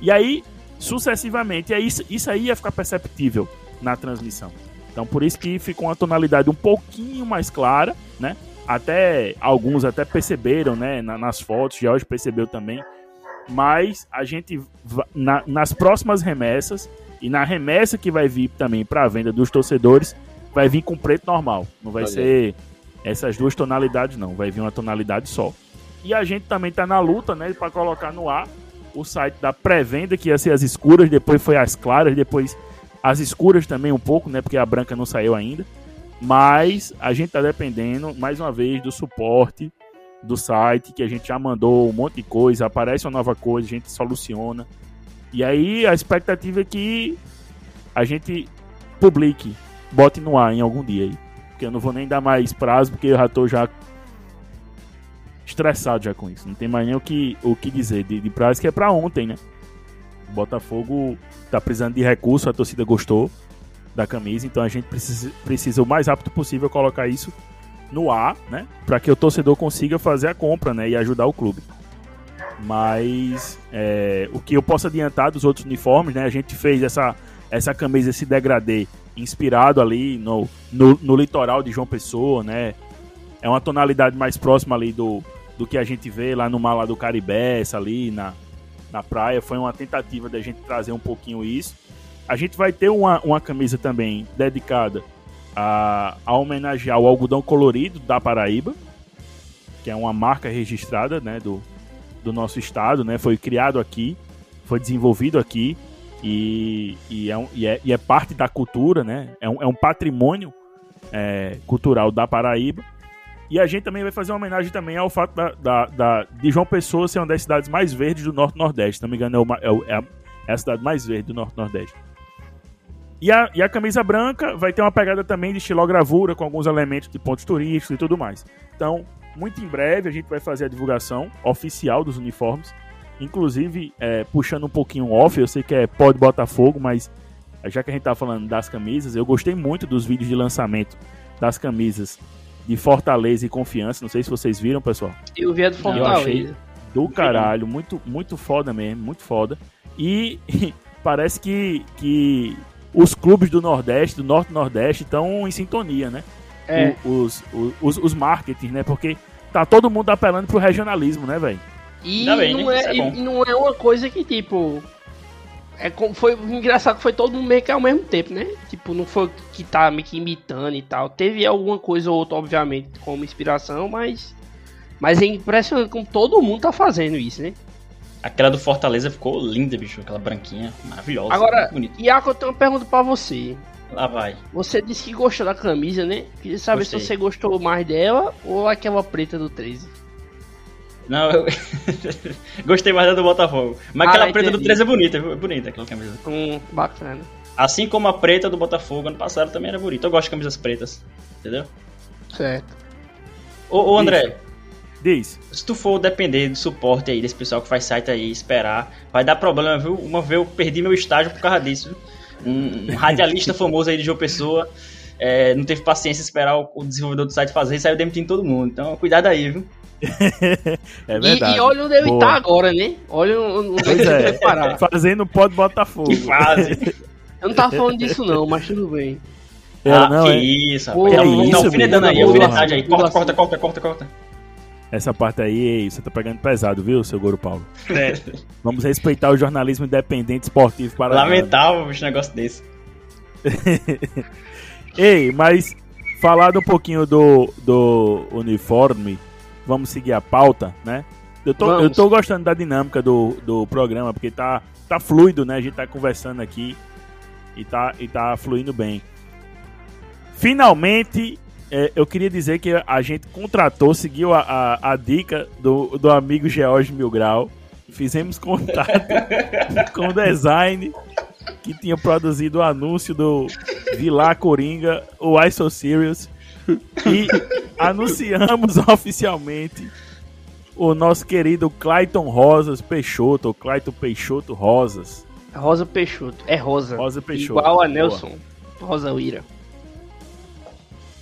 E aí, sucessivamente, e aí, isso, isso aí ia ficar perceptível na transmissão. Então por isso que ficou uma tonalidade um pouquinho mais clara, né? Até alguns até perceberam, né? nas fotos, George percebeu também. Mas a gente na, nas próximas remessas e na remessa que vai vir também para a venda dos torcedores, vai vir com preto normal. Não vai Olha. ser essas duas tonalidades não, vai vir uma tonalidade só. E a gente também tá na luta, né, para colocar no ar o site da pré-venda que ia ser as escuras, depois foi as claras, depois as escuras também um pouco, né? Porque a branca não saiu ainda. Mas a gente tá dependendo, mais uma vez, do suporte do site, que a gente já mandou um monte de coisa, aparece uma nova coisa, a gente soluciona. E aí a expectativa é que a gente publique, bote no ar em algum dia aí. Porque eu não vou nem dar mais prazo, porque eu já tô já estressado já com isso. Não tem mais nem o que, o que dizer de, de prazo, que é para ontem, né? O Botafogo tá precisando de recurso, a torcida gostou da camisa, então a gente precisa, precisa o mais rápido possível colocar isso no ar, né? Para que o torcedor consiga fazer a compra, né? E ajudar o clube. Mas é, o que eu posso adiantar dos outros uniformes, né? A gente fez essa, essa camisa, esse degradê, inspirado ali no, no, no litoral de João Pessoa, né? É uma tonalidade mais próxima ali do, do que a gente vê lá no mar lá do Caribé, ali na, na praia. Foi uma tentativa da gente trazer um pouquinho isso. A gente vai ter uma, uma camisa também dedicada a, a homenagear o algodão colorido da Paraíba, que é uma marca registrada né, do, do nosso estado, né? Foi criado aqui, foi desenvolvido aqui e, e, é, um, e, é, e é, parte da cultura, né? É um, é um patrimônio é, cultural da Paraíba e a gente também vai fazer uma homenagem também ao fato da, da, da de João Pessoa ser uma das cidades mais verdes do Norte-Nordeste. Se não me engano, é, uma, é, é, a, é, a, cidade mais verde do Norte-Nordeste. E a, e a camisa branca vai ter uma pegada também de estilogravura, com alguns elementos de pontos turísticos e tudo mais. Então, muito em breve a gente vai fazer a divulgação oficial dos uniformes. Inclusive, é, puxando um pouquinho off, eu sei que é pode Botafogo, mas já que a gente tá falando das camisas, eu gostei muito dos vídeos de lançamento das camisas de Fortaleza e Confiança. Não sei se vocês viram, pessoal. Eu vi a do Fortaleza. Do caralho, muito, muito foda mesmo, muito foda. E parece que, que os clubes do Nordeste, do Norte Nordeste, estão em sintonia, né? É. O, os, os, os marketing, né? Porque tá todo mundo apelando pro regionalismo, né, velho? E, bem, não, né? é, é e não é uma coisa que, tipo, é como foi engraçado que foi todo mundo meio que ao mesmo tempo, né? Tipo, não foi que tá meio que imitando e tal. Teve alguma coisa ou outra, obviamente, como inspiração, mas mas é impressionante como todo mundo tá fazendo isso, né? Aquela do Fortaleza ficou linda, bicho, aquela branquinha, maravilhosa. Agora, Iaco, eu tenho uma pergunta para você. Lá vai. Você disse que gostou da camisa, né? Queria saber Gostei. se você gostou mais dela ou aquela preta do 13. Não, eu gostei mais da do Botafogo. Mas ah, aquela preta do 13 é bonita, é bonita aquela camisa. Hum, bacana. Assim como a preta do Botafogo ano passado também era bonita. Eu gosto de camisas pretas, entendeu? Certo. Ô, ô André. Diz. Se tu for depender do suporte aí desse pessoal que faz site aí, esperar, vai dar problema, viu? Uma vez eu perdi meu estágio por causa disso, viu? Um, um radialista famoso aí de João Pessoa é, não teve paciência de esperar o, o, desenvolvedor do site fazer e saiu demitindo todo mundo. Então, cuidado aí, viu? é verdade. E, e olha onde ele Boa. tá agora, né? Olha onde ele é, parar. Fazendo pode Botafogo. Que fase. Eu não tava falando disso não, mas tudo bem. É, ah, não, que é... isso, rapaz. Pô, não, isso, não, alfinetando aí, alfinetagem aí. Corta, corta, corta, corta, corta. Essa parte aí, você tá pegando pesado, viu, seu Goro Paulo? É. Vamos respeitar o jornalismo independente esportivo para Lamentável um negócio desse. Ei, mas falado um pouquinho do, do uniforme, vamos seguir a pauta, né? Eu tô, eu tô gostando da dinâmica do, do programa, porque tá, tá fluido, né? A gente tá conversando aqui e tá, e tá fluindo bem. Finalmente é, eu queria dizer que a gente contratou, seguiu a, a, a dica do, do amigo George Milgrau. Fizemos contato com o design que tinha produzido o anúncio do Vilar Coringa, o I So Serious. E anunciamos oficialmente o nosso querido Clayton Rosas Peixoto, ou Clayton Peixoto Rosas. Rosa Peixoto, é Rosa. Rosa Peixoto. Igual a Nelson. Boa. Rosa Uira.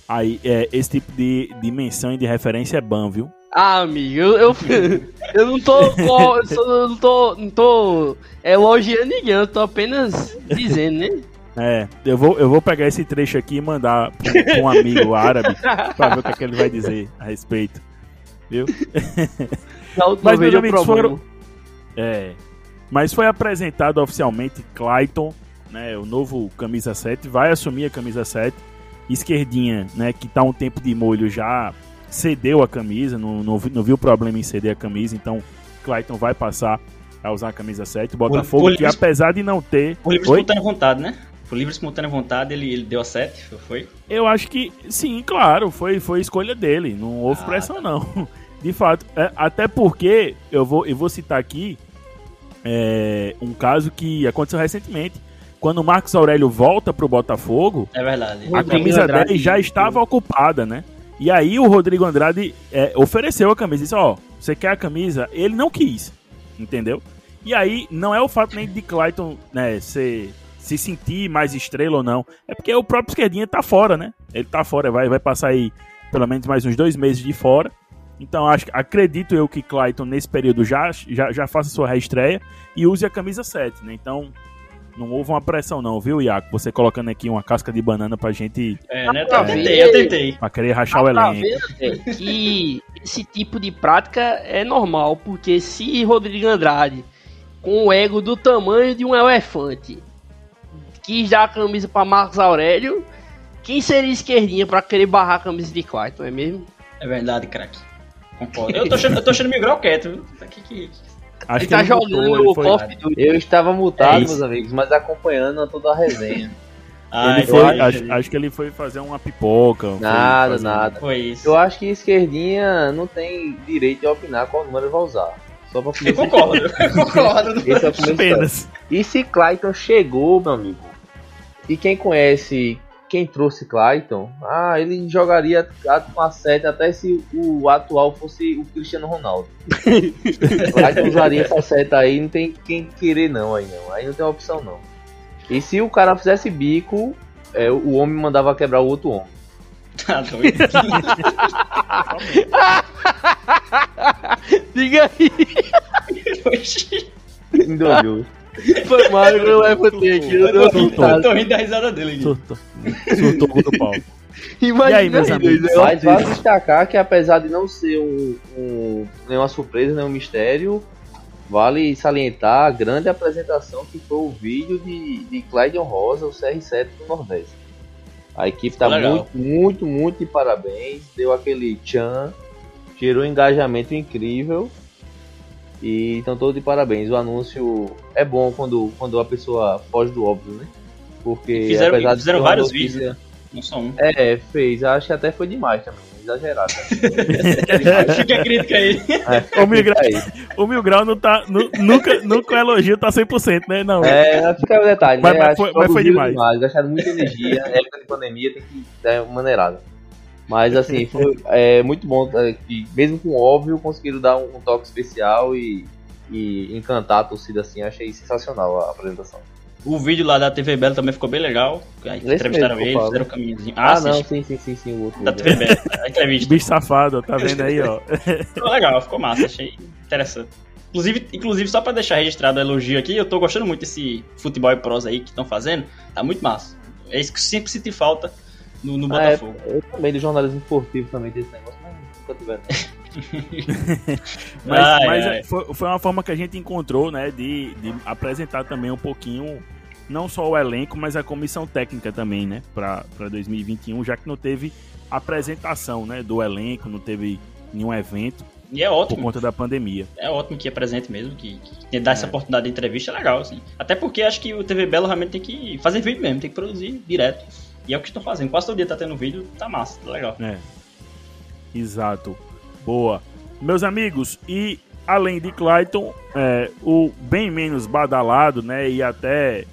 Aí, é, esse tipo de, de menção e de referência é bom, viu? Ah, amigo, eu, eu, eu não tô. eu não tô. Não tô elogiando ninguém, eu tô apenas dizendo, né? É, eu vou, eu vou pegar esse trecho aqui e mandar pra, um amigo árabe pra ver o que, é que, ele vai dizer a respeito. Viu? Não, mas, meus amigos, foram. É. Mas foi apresentado oficialmente Clayton, né? O novo camisa 7, vai assumir a camisa 7 esquerdinha, né, que tá um tempo de molho já cedeu a camisa, não, não, não viu problema em ceder a camisa, então Clayton vai passar a usar a camisa 7. O Botafogo, por, por que livre, apesar de não ter. Por livre espontânea vontade, né? Por livre espontânea vontade, ele, ele deu a 7, foi? Eu acho que sim, claro, foi, foi escolha dele, não houve ah, pressão, tá. não. De fato, é, até porque eu vou, eu vou citar aqui é, um caso que aconteceu recentemente quando o Marcos Aurélio volta pro Botafogo, é verdade. a camisa Andrade, dele já estava ocupada, né? E aí o Rodrigo Andrade é, ofereceu a camisa, disse, ó, oh, você quer a camisa? Ele não quis, entendeu? E aí não é o fato nem de Clayton, né, ser, se sentir mais estrela ou não, é porque o próprio esquerdinha tá fora, né? Ele tá fora, vai, vai passar aí pelo menos mais uns dois meses de fora. Então acho, acredito eu que Clayton nesse período já, já, já faça sua reestreia e use a camisa 7, né? Então não houve uma pressão, não, viu, Iaco? Você colocando aqui uma casca de banana pra gente. É, né? Eu tentei, eu tentei. Pra querer rachar o elenco. que esse tipo de prática é normal, porque se Rodrigo Andrade, com o ego do tamanho de um elefante, quis dar a camisa pra Marcos Aurélio, quem seria esquerdinha pra querer barrar a camisa de Clayton, é mesmo? É verdade, craque. Concordo. Eu tô achando, eu tô achando Miguel quieto, viu? Que, que, Acho ele que tá ele jogando o Call Eu estava mutado, é meus amigos, mas acompanhando toda a resenha. Ah, ele foi, acho, acho, que ele foi fazer uma pipoca. Nada, nada. Foi isso. Eu acho que esquerdinha não tem direito de opinar qual número ele vai usar. Só pra eu concordo, eu concordo. Esse é o Apenas. E se Clayton chegou, meu amigo? E quem conhece quem trouxe Clayton, ah, ele jogaria com a 7 até se o atual fosse o Cristiano Ronaldo. Clayton usaria essa seta aí, não tem quem querer não aí não. Aí não tem opção não. E se o cara fizesse bico, é, o homem mandava quebrar o outro homem. Tá doido. Diga aí. Endolhou. Foi mal, eu levantei aqui. Eu tô, rindo da risada dele aqui. Surtou. Surtou do pau. Imagina e aí, meus amigos? Mas vale destacar que apesar de não ser um, um, nenhuma surpresa, nenhum mistério, Vale salientar a grande apresentação que foi o vídeo de, de Clyde Rosa, o CR7 do Nordeste. A equipe está muito, muito, muito de parabéns. Deu aquele tchan, gerou um engajamento incrível. E estão todos de parabéns. O anúncio é bom quando, quando a pessoa foge do óbvio, né? Porque fizeram, apesar de fizeram vários notícia, vídeos, né? não só um. É, fez. Acho que até foi demais também exagerado. Fica a crítica aí. É, o, Mil Grau, o Mil Grau não tá. Nu, nunca, nunca o elogio tá 100%, né? Não. É, fica o detalhe, mas, né? Mas, foi, mas foi demais. demais. Gastaram muita energia. época de pandemia tem que dar uma maneirada. Mas assim, foi é, muito bom é, que, mesmo com óbvio, conseguiram dar um, um toque especial e, e encantar a torcida assim. Achei sensacional a apresentação. O vídeo lá da TV Bela também ficou bem legal. Aí entrevistaram ele, fizeram o caminhozinho. Ah, ah não, sim, sim, sim, sim, o outro. Da TV Bela, a entrevista. Bicho safado, tá vendo aí, ó. ficou legal, ficou massa, achei interessante. Inclusive, inclusive só pra deixar registrado o elogio aqui, eu tô gostando muito desse futebol e prosa aí que estão fazendo. Tá muito massa. É isso que sempre senti falta no, no Botafogo. Ah, é, eu também, do jornalismo esportivo também desse negócio, mas nunca tiveram. mas, ai, mas ai. Foi, foi, uma forma que a gente encontrou, né, de, de apresentar também um pouquinho, não só o elenco, mas a comissão técnica também, né, para 2021, já que não teve apresentação, né, do elenco, não teve nenhum evento. E é ótimo. Por conta da pandemia. É ótimo que apresente mesmo, que, que dar é. essa oportunidade de entrevista é legal, assim. Até porque acho que o TV Belo realmente tem que fazer vídeo mesmo, tem que produzir direto. E é o que estão fazendo. Quase todo dia tá tendo vídeo, tá massa, tá legal. É. Exato. Boa. Meus amigos, e além de Clayton, é, o bem menos badalado, né? E até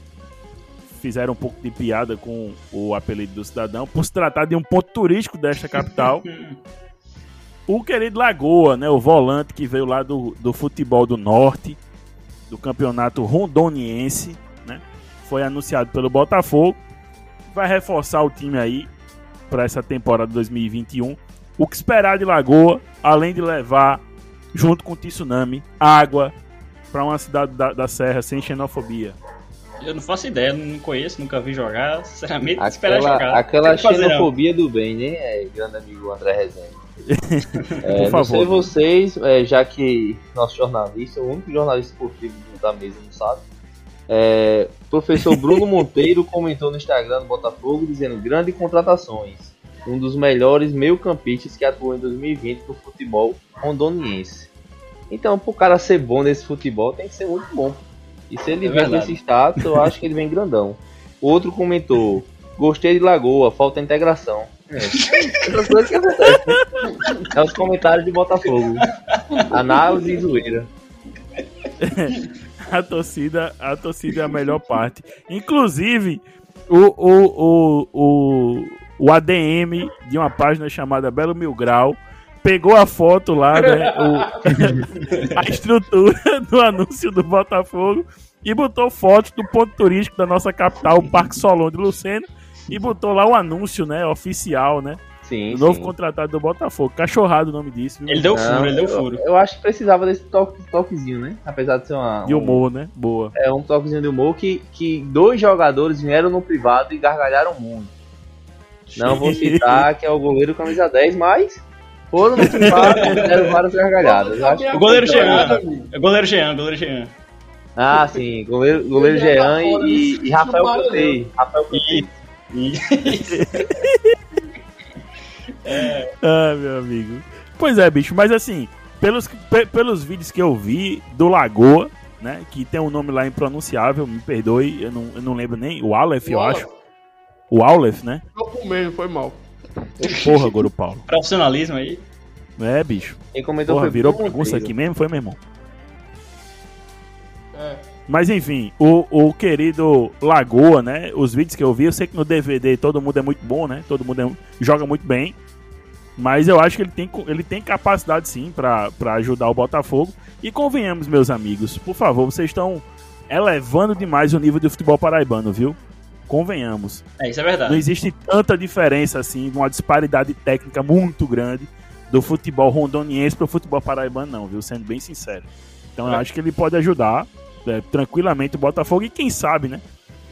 fizeram um pouco de piada com o apelido do cidadão, por se tratar de um ponto turístico desta capital. o querido Lagoa, né? O volante que veio lá do, do futebol do norte, do campeonato rondoniense, né? Foi anunciado pelo Botafogo. Vai reforçar o time aí para essa temporada 2021. O que esperar de Lagoa, além de levar, junto com o tsunami, água para uma cidade da, da, Serra sem xenofobia? Eu não faço ideia, não conheço, nunca vi jogar. Sinceramente, aquela, esperar jogar. Aquela xenofobia do bem, né, é, grande amigo André Rezende? é, Por favor. Não sei vocês, é, já que nosso jornalista, o único jornalista esportivo da mesa não sabe, é, professor Bruno Monteiro comentou no Instagram do Botafogo dizendo grande contratações um dos melhores meio-campistas que atuou em 2020 no futebol rondoniense. Então, pro cara ser bom nesse futebol, tem que ser muito bom. E se ele é vem com esse status, eu acho que ele vem grandão. Outro comentou: Gostei de Lagoa, falta integração. É, essas coisas que acontecem. É os comentários de Botafogo. Análise e zoeira. a torcida, a torcida é a melhor parte. Inclusive, o, o, o, o, o ADM de uma página chamada Belo Mil Grau pegou a foto lá, né? O, a estrutura do anúncio do Botafogo e botou foto do ponto turístico da nossa capital, o Parque Solon de Lucena, e botou lá o anúncio, né? Oficial, né? Sim, o novo sim. contratado do Botafogo. Cachorrado o nome disso. Viu? Ele deu furo, Não, ele deu furo. Eu, eu, acho que precisava desse toque, toquezinho, né? Apesar de ser uma. De humor, um, né? Boa. É um toquezinho de humor que, que dois jogadores vieram no privado e gargalharam muito. Não vou citar que é o goleiro camisa 10, mas foram no privado e fizeram várias gargalhadas. o goleiro Jean, é goleiro Jean, goleiro Jean. Ah, sim, goleiro, goleiro Jean e, e, Rafael Cotei. Rafael Cotei. é. Ah, meu amigo. Pois é, bicho, mas assim, pelos, pelos vídeos que eu vi do Lagoa, né, que tem um nome lá impronunciável, me perdoe, eu não, eu não lembro nem, o Aleph, eu acho. O Aleph, né? Por meio, foi mal. Porra, Goro Paulo. Profissionalismo aí. É, bicho. Quem comentou Porra, virou bagunça aqui mesmo, foi, meu irmão? É. Mas enfim, o, o querido Lagoa, né? Os vídeos que eu vi, eu sei que no DVD todo mundo é muito bom, né? Todo mundo é, joga muito bem. Mas eu acho que ele tem, ele tem capacidade sim para ajudar o Botafogo. E convenhamos, meus amigos, por favor, vocês estão elevando demais o nível do futebol paraibano, viu? Convenhamos. É, isso é verdade. Não existe tanta diferença assim, uma disparidade técnica muito grande do futebol rondoniense para o futebol paraibano, não, viu? Sendo bem sincero. Então é. eu acho que ele pode ajudar é, tranquilamente o Botafogo e quem sabe, né?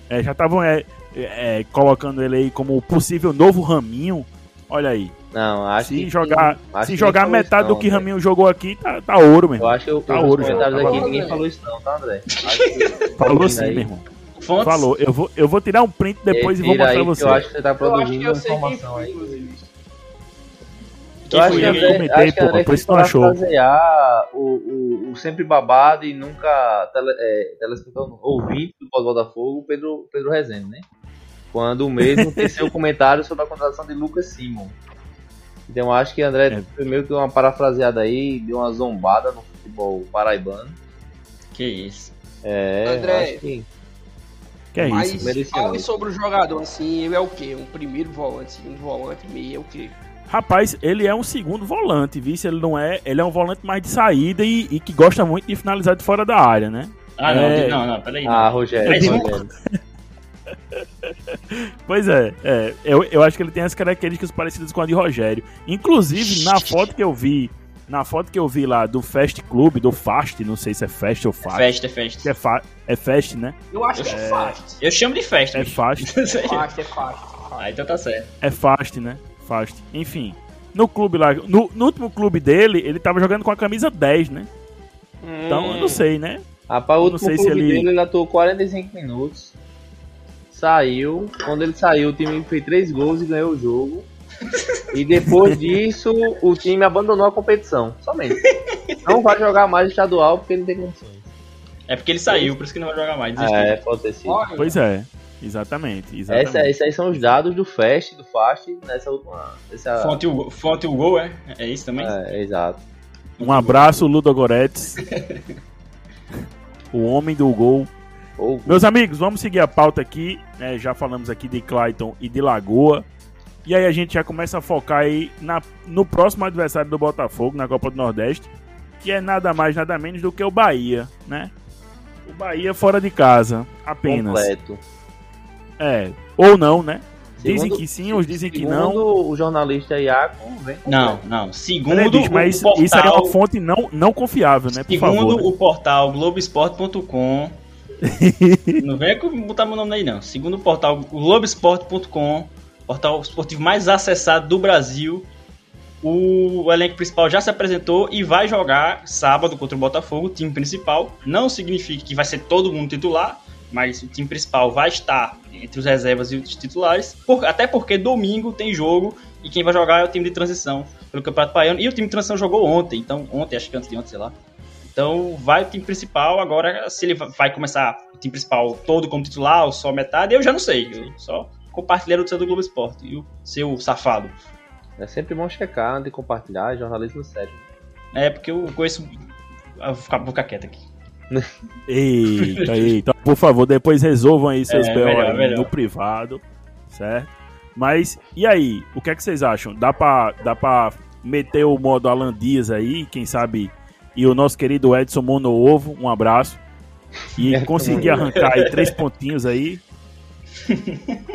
É, já estavam é, é, colocando ele aí como possível novo raminho Olha aí. Não, acho se que. Jogar, se jogar metade do que não, Raminho jogou aqui, tá, tá ouro, mesmo. Eu acho que eu, tá ouro, comentários aqui, ninguém falou isso não, tá, André? falou sim, meu irmão. Fontes? Falou. Eu vou, eu vou tirar um print depois e, e vou mostrar aí, você. Eu acho que você tá produzindo eu informação aí. Eu acho que eu comentei, pô, por isso não achou. O, o, o sempre babado e nunca tele, é, telespectador, ouvinte do Botafogo, Pedro, Pedro Rezende, né? Quando o mesmo fez seu comentário sobre a contratação de Lucas Simon. Então acho que André, é. primeiro que uma parafraseada aí, deu uma zombada no futebol paraibano. Que isso. É, André, acho que... Que é Mas isso? fale sobre o jogador, assim, ele é o quê? Um primeiro volante, segundo volante, meio é o quê? Rapaz, ele é um segundo volante, viu? Ele não é. Ele é um volante mais de saída e, e que gosta muito de finalizar de fora da área, né? Ah, é... não, não, não, peraí. Ah, Rogério. Rogério. pois é, é eu, eu acho que ele tem as características parecidas com a de Rogério. Inclusive, na foto que eu vi, na foto que eu vi lá do Fast Club, do Fast, não sei se é Fast ou Fast. É Fast, é Fast. É, fa é Fast, né? Eu acho que é, é Fast. Eu chamo de Fast. É Fast. fast, é Fast. Ah, então tá certo. É Fast, né? Fast. Enfim, no clube lá, no, no último clube dele, ele tava jogando com a camisa 10, né? Hum. Então eu não sei, né? Rapaz, o último clube ele... dele, ele atuou 45 minutos saiu. Quando ele saiu, o time fez três gols e ganhou o jogo. E depois disso, o time abandonou a competição. Somente. Não vai jogar mais estadual porque ele não tem condições. É porque ele saiu, por isso que não vai jogar mais. Desistiu. É, pode ter sido. Pois é. Exatamente. exatamente. Essa, esses aí são os dados do Fast, do Fast, nessa última. Essa... Fonte, o, fonte o gol, é? É isso também? É, exato. Um abraço, Ludo Goretz. o homem do gol meus amigos, vamos seguir a pauta aqui. Né? Já falamos aqui de Clayton e de Lagoa. E aí a gente já começa a focar aí na, no próximo adversário do Botafogo na Copa do Nordeste, que é nada mais, nada menos do que o Bahia, né? O Bahia fora de casa, apenas. Completo. É, ou não, né? Segundo, dizem que sim, uns dizem que não. Segundo o jornalista Iaco, vem Não, não. Segundo bicho, mas o portal... isso aí é uma fonte não, não confiável, né? Por segundo favor, né? o portal Globoesporte.com, não vem botar meu nome aí, não. Segundo o portal Globesport.com, portal esportivo mais acessado do Brasil, o elenco principal já se apresentou e vai jogar sábado contra o Botafogo, o time principal. Não significa que vai ser todo mundo titular, mas o time principal vai estar entre os reservas e os titulares, por, até porque domingo tem jogo e quem vai jogar é o time de transição pelo Campeonato Baiano. E o time de transição jogou ontem, então ontem, acho que antes de ontem, sei lá. Então vai o time principal, agora se ele vai começar o time principal todo como titular ou só metade, eu já não sei. Eu só compartilhar o do Globo Esporte e o seu safado. É sempre bom checar antes de compartilhar, jornalismo sério. É, porque eu conheço. Eu vou ficar, vou ficar quieto aqui. eita, eita. Por favor, depois resolvam aí seus é, BO no privado, certo? Mas, e aí? O que é que vocês acham? Dá pra, dá pra meter o modo Alan Dias aí? Quem sabe e o nosso querido Edson Mono Ovo, um abraço. E conseguir arrancar aí três pontinhos aí.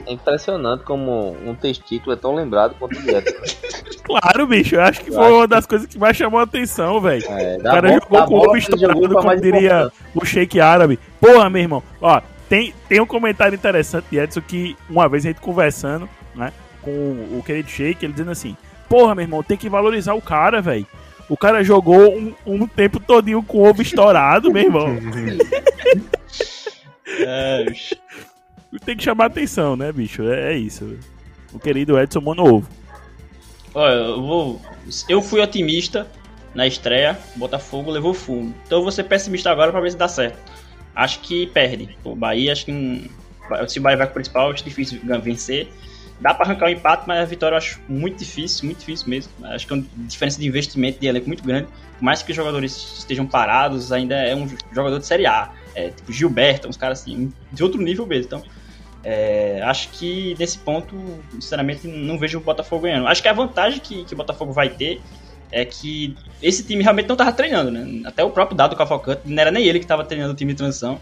É impressionante como um testículo é tão lembrado quanto o Edson. Claro, bicho, eu acho que foi uma das coisas que mais chamou a atenção, velho. É, o cara jogou com o ovo estourado, como diria importante. o shake árabe. Porra, meu irmão, ó, tem, tem um comentário interessante de Edson que uma vez a gente conversando, né, com o querido shake, ele dizendo assim, porra, meu irmão, tem que valorizar o cara, velho. O cara jogou um, um tempo todinho com o ovo estourado, meu irmão. é, tem que chamar atenção, né, bicho? É, é isso. O querido Edson Monovo. Olha, eu vou. Eu fui otimista na estreia, Botafogo levou fumo. Então eu vou ser pessimista agora pra ver se dá certo. Acho que perde. O Bahia, acho que. Se o Bahia vai pro principal, acho difícil vencer. Dá para arrancar o um empate, mas a vitória eu acho muito difícil, muito difícil mesmo. Acho que é uma diferença de investimento de elenco muito grande. Por mais que os jogadores estejam parados, ainda é um jogador de Série A. É, tipo Gilberto, uns caras assim, de outro nível mesmo. Então, é, acho que nesse ponto, sinceramente, não vejo o Botafogo ganhando. Acho que a vantagem que, que o Botafogo vai ter é que esse time realmente não estava treinando, né? Até o próprio Dado Cavalcante, não era nem ele que estava treinando o time de transição,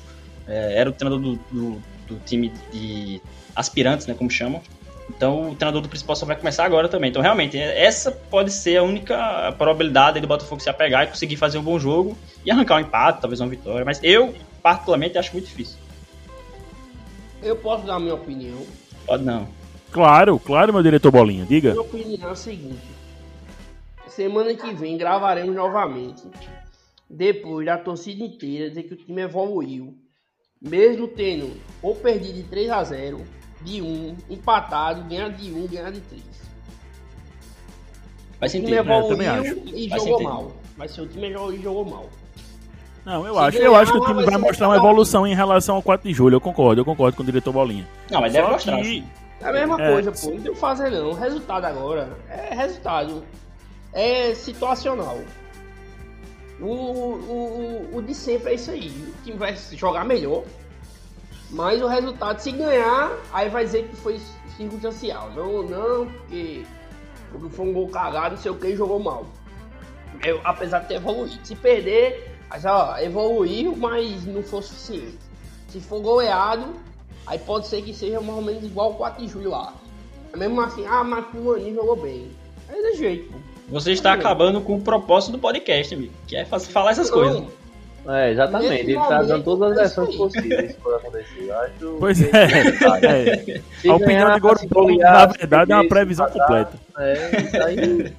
é, era o treinador do, do, do, time de aspirantes, né, como chamam. Então o treinador do principal só vai começar agora também. Então realmente, essa pode ser a única probabilidade do Botafogo se apegar e conseguir fazer um bom jogo e arrancar um empate, talvez uma vitória. Mas eu, particularmente, acho muito difícil. Eu posso dar a minha opinião. Pode não. Claro, claro, meu diretor Bolinha, diga. Minha opinião é a seguinte: semana que vem gravaremos novamente. Depois da torcida inteira dizer que o time evoluiu, mesmo tendo ou perdido de 3 a 0 de 1, empatado, ganhar de 1, ganhar de 3. Faz o time sentido. evoluiu e jogou mal. Vai ser o time evoluiu e jogou mal. Não, eu Se acho, ganhar, eu acho que o time vai vai ser mostrar uma evolução em relação ao 4 de julho. Eu concordo, eu concordo com o diretor Bolinha. Não, mas deve Só mostrar. que- assim. É a mesma É, coisa, pô. Não tem o que fazer, não. O resultado agora é resultado. É situacional. O, o, o, de sempre é isso aí. O time vai jogar melhor. Mas o resultado, se ganhar, aí vai dizer que foi circunstancial. Não, não, porque, foi um gol cagado, não sei o que, jogou mal. Eu, apesar de ter evoluído. Se perder, aí, ó, evoluiu, mas não foi suficiente. Se for goleado, Aí pode ser que seja mais ou menos igual o 4 de julho lá. Mesmo assim, ah, mas o Mani jogou bem. Aí é jeito, pô. Você está acabando com o propósito do podcast, amigo. Que é falar essas coisas. Não, É, exatamente. Nesse Ele tá momento, dando todas as é versões possíveis pode acontecer. Eu acho. Pois que é. É, Se a opinião de golear, na verdade, é uma previsão empatar, completa. É, isso aí.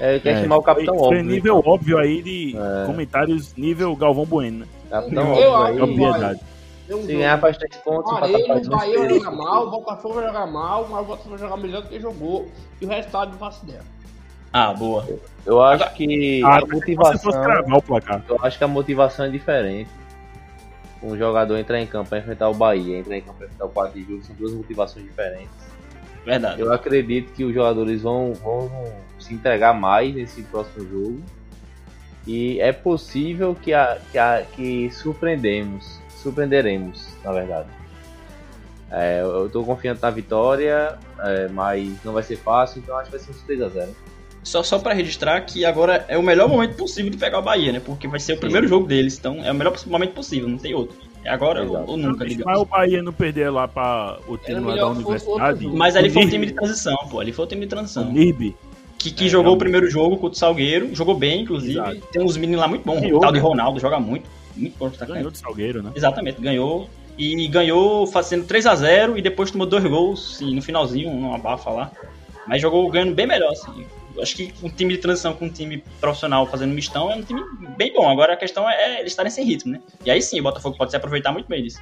É, quer É, chamar o Capitão foi, foi Óbvio. nível então. óbvio aí de É. comentários nível Galvão Bueno, né? Capitão Eu Óbvio aí. Obviedade. Um Se ganhar faz 3 pontos, empatar faz o 1 Bahia vai jogar mal, o Botafogo vai jogar mal, mas o Botafogo vai jogar melhor do que jogou. E o resultado não faço ideia. Ah, boa. Eu acho que a motivação. Eu acho que a motivação é diferente. Um jogador entrar em campo para enfrentar o Bahia, entrar em campo para enfrentar o 4 de julho, são duas motivações diferentes. Verdade. Eu acredito que os jogadores vão, vão se entregar mais nesse próximo jogo. E é possível que, a, que, a, que surpreendemos. Surpreenderemos, na verdade. É, eu estou confiante na vitória, é, mas não vai ser fácil, então acho que vai ser uns 3x0. Só, só pra registrar que agora é o melhor momento possível de pegar o Bahia, né? Porque vai ser o primeiro jogo deles, então é o melhor momento possível, não tem outro. É agora ou, ou nunca, Mas digamos. o Bahia não perder lá pra o time lá da universidade. Mas ali foi um Nib- time de transição, pô. Ali foi o time de o transição. Nib. Que, que É, jogou o primeiro jogo contra o Salgueiro, jogou bem, inclusive. Exato. Tem uns meninos lá muito bons. Ganhou, O tal de né? Ronaldo joga muito. Muito bom atacante. Ganhou do Salgueiro, né? Exatamente, ganhou. E ganhou fazendo 3 a 0 e depois tomou dois gols sim, no finalzinho, numa abafa lá. Mas jogou ganhando bem melhor, assim. Acho que um time de transição com um time profissional fazendo mistão é um time bem bom. Agora a questão é eles estarem sem ritmo, né? E aí sim, o Botafogo pode se aproveitar muito bem disso.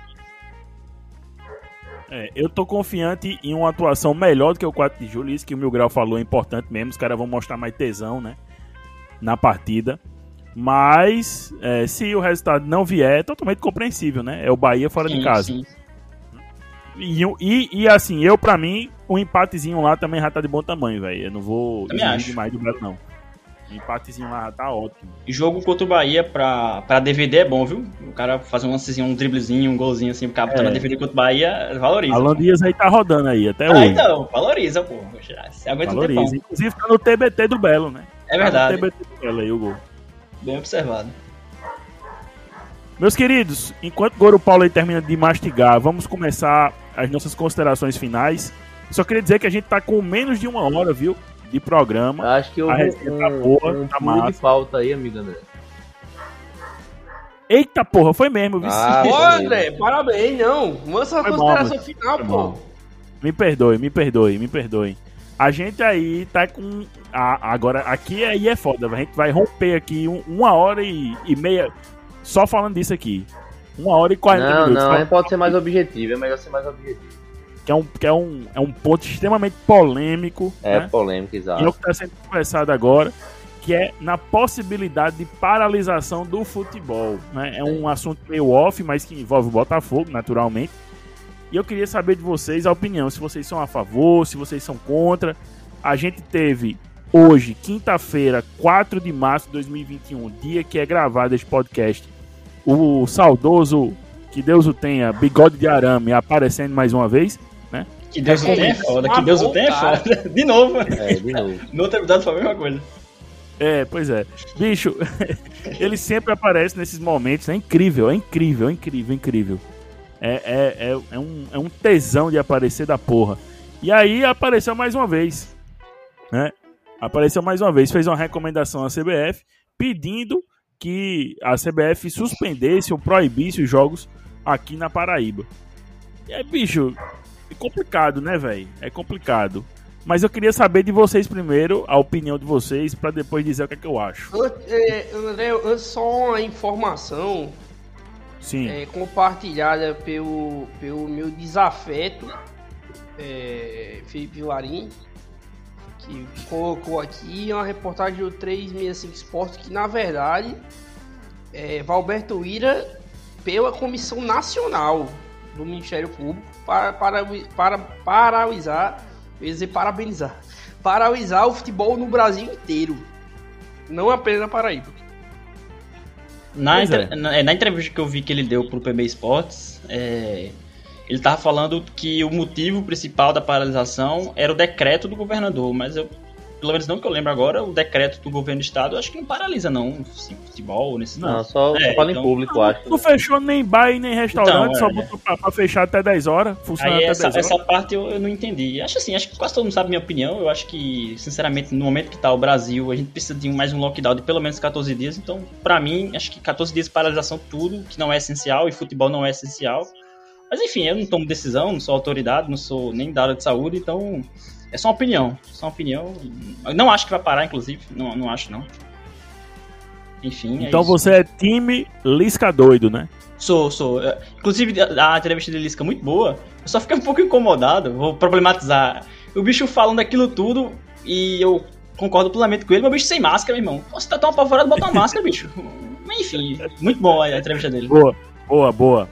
É, eu tô confiante em uma atuação melhor do que o 4 de julho. Isso que o Mil Grau falou é importante mesmo. Os caras vão mostrar mais tesão, né? Na partida. Mas, é, se o resultado não vier, é totalmente compreensível, né? É o Bahia fora de Sim, casa. sim. E, e, e, assim, eu, pra mim, um empatezinho lá também já tá de bom tamanho, velho. Eu não vou Também exigir acho. demais do Beto, não. Um empatezinho lá já tá ótimo. E jogo contra o Bahia pra, pra DVD é bom, viu? O cara fazer um lancezinho, um driblezinho, um golzinho assim, o cara tá É. na DVD contra o Bahia, valoriza. Alan Dias aí tá rodando aí, até Ah, hoje. então, valoriza, pô. Você aguenta um Valoriza. tempão. Inclusive tá no TBT do Belo, né? É verdade, Tá no TBT do Belo aí o gol. bem observado. Meus queridos, enquanto o Goro Paulo aí termina de mastigar, vamos começar as nossas considerações finais. Só queria dizer que a gente tá com menos de uma hora, viu? De programa. Acho que A houve resenha um, tá boa, um tá pulo de massa. falta aí, amigo André. Eita porra, foi mesmo, viu? Ah. André, parabéns, não. Mostra a Foi mal, consideração final, pô. mal. Me perdoe, me perdoe, me perdoe. A gente aí tá com. a- agora, aqui aí é foda. A gente vai romper aqui um- uma hora e, e meia só falando disso aqui. Uma hora e quarenta Não, minutos. não, Só- a gente pode ser mais objetivo, é melhor ser mais objetivo. que é um, que é um, é um ponto extremamente polêmico. É né? polêmica, E é o exato. que está sendo conversado agora, que é na possibilidade de paralisação do futebol. Né? É um assunto meio off, mas que envolve o Botafogo, naturalmente. E eu queria saber de vocês a opinião, se vocês são a favor, se vocês são contra. A gente teve hoje, quinta-feira, 4 de março de 2021, dia que é gravado este podcast, o saudoso, que Deus o tenha, bigode de arame aparecendo mais uma vez. Que Deus o É tenha é foda, que Deus o tenha é foda. De novo, É, de novo. no outro episódio foi a mesma coisa. É, pois é. Bicho, ele sempre aparece nesses momentos. É incrível, é incrível, é incrível, é incrível. É, é, é, é um, é um tesão de aparecer da porra. E aí apareceu mais uma vez. Né? Apareceu mais uma vez. Fez uma recomendação à CBF pedindo que a CBF suspendesse ou proibisse os jogos aqui na Paraíba. E aí, bicho, é complicado, né, velho? É complicado. Mas eu queria saber de vocês primeiro, a opinião de vocês, para depois dizer o que é que eu acho. É, André, só uma informação Sim. É, compartilhada pelo, pelo meu desafeto, é, Felipe Vilarim, que colocou aqui uma reportagem do 365 Esportes que, na verdade, é, Valberto Ira, pela Comissão Nacional do Ministério Público, para, para, para paralisar eu ia dizer parabenizar. Paralisar o futebol no Brasil inteiro. Não apenas na Paraíba. Na, entre... é. na, é, na, entrevista que eu vi que ele deu pro PB Esportes, é, ele tava falando que o motivo principal da paralisação era o decreto do governador, mas eu pelo menos não que eu lembro agora, o decreto do governo do estado, acho que não paralisa não, assim, futebol, nesse Não, só, é, só fala então, em público, não, acho. Não fechou nem bar e nem restaurante, então, só é. botou pra, pra, fechar até 10 horas, funciona Aí até essa, 10 horas. essa parte eu, eu, não entendi. Acho assim, acho que quase todo mundo sabe a minha opinião, eu acho que, sinceramente, no momento que tá o Brasil, a gente precisa de mais um lockdown de pelo menos 14 dias, então, pra mim, acho que 14 dias de paralisação tudo, que não é essencial, e futebol não é essencial. Mas enfim, eu não tomo decisão, não sou autoridade, não sou nem da área de saúde, então é só uma opinião. Só uma opinião. Eu não acho que vai parar, inclusive. Não, não acho, não. Enfim. É então é você é time Lisca doido, né? Sou, sou. É, inclusive, a entrevista de Lisca é muito boa. Eu só fiquei um pouco incomodado. Vou problematizar. O bicho falando aquilo tudo e eu concordo plenamente com ele, mas o bicho sem máscara, meu irmão. Você tá tão apavorado, bota uma máscara, bicho. Enfim, muito boa a entrevista dele. Boa, boa, boa.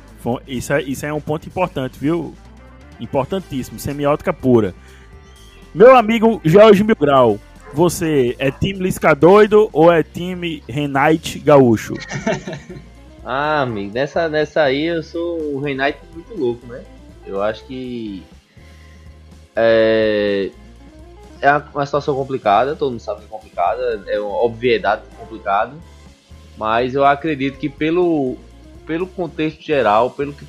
Isso é, isso é um ponto importante, viu? Importantíssimo. Semiótica pura. Meu amigo Jorge Milgrau, você é time Lisca doido ou é time Renate Gaúcho? ah, amigo, nessa, nessa aí eu sou o Renate muito louco, né? Eu acho que é, é uma situação complicada, todo mundo sabe que é complicada, é uma obviedade complicado, mas eu acredito que pelo, pelo contexto geral, pelo que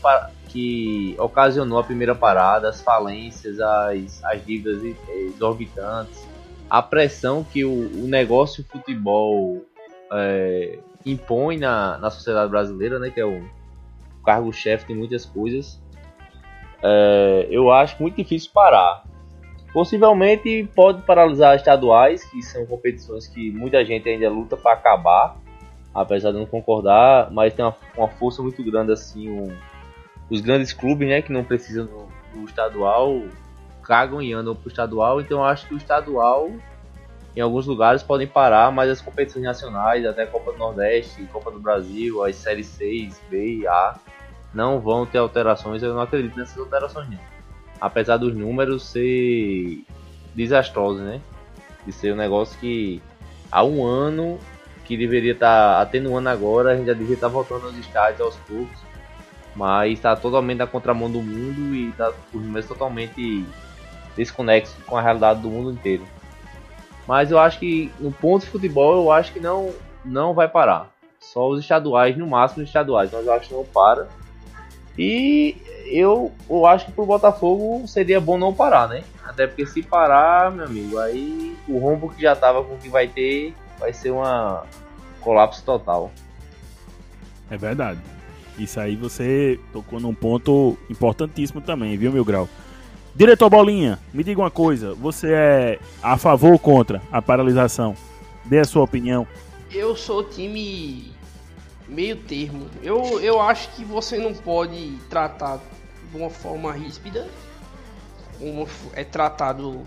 que ocasionou a primeira parada, as falências, as, as dívidas exorbitantes, a pressão que o, o negócio futebol é, impõe na, na sociedade brasileira, né, que é o cargo-chefe de muitas coisas, é, eu acho muito difícil parar. Possivelmente pode paralisar estaduais, que são competições que muita gente ainda luta para acabar, apesar de não concordar, mas tem uma, uma força muito grande assim, um, os grandes clubes, né, que não precisam do, do estadual, cagam e andam pro estadual, então acho que o estadual em alguns lugares podem parar, mas as competições nacionais, até a Copa do Nordeste, Copa do Brasil, as séries 6, B e A, não vão ter alterações, eu não acredito nessas alterações não. Apesar dos números ser desastrosos, né? De ser um negócio que há um ano que deveria estar tá atenuando agora, a gente já deveria estar tá voltando aos estádios aos poucos mas está totalmente na contramão do mundo e tá, os números totalmente desconexos com a realidade do mundo inteiro. Mas eu acho que no ponto de futebol eu acho que não não vai parar. Só os estaduais, no máximo os estaduais, mas eu acho que não para. E eu, eu acho que pro Botafogo seria bom não parar, né? Até porque se parar, meu amigo, aí o rombo que já tava com o que vai ter vai ser uma colapso total. É verdade. Isso aí você tocou num ponto importantíssimo também, viu, meu grau? Diretor Bolinha, me diga uma coisa: você é a favor ou contra a paralisação? Dê a sua opinião. Eu sou time meio termo. Eu, eu acho que você não pode tratar de uma forma ríspida, como é tratado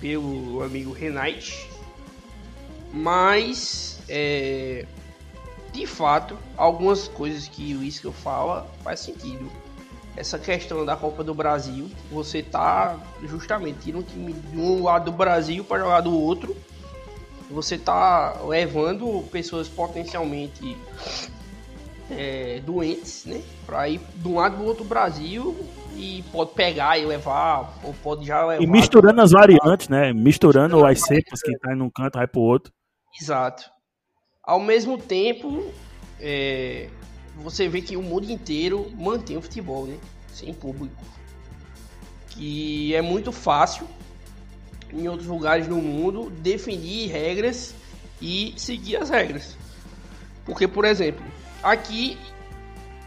pelo amigo Renate, mas é, de fato, algumas coisas que o Isco fala faz sentido. Essa questão da Copa do Brasil, você tá justamente tirando um time de um lado do Brasil para jogar do outro. Você tá levando pessoas potencialmente é, doentes, né? Para ir de um lado do outro Brasil e pode pegar e levar, ou pode já levar. E misturando as variantes, né? Misturando as cepas que tá em um canto, vai pro outro. Exato. Ao mesmo tempo, é, você vê que o mundo inteiro mantém o futebol, né? Sem público. Que é muito fácil em outros lugares no mundo definir regras e seguir as regras. Porque, por exemplo, aqui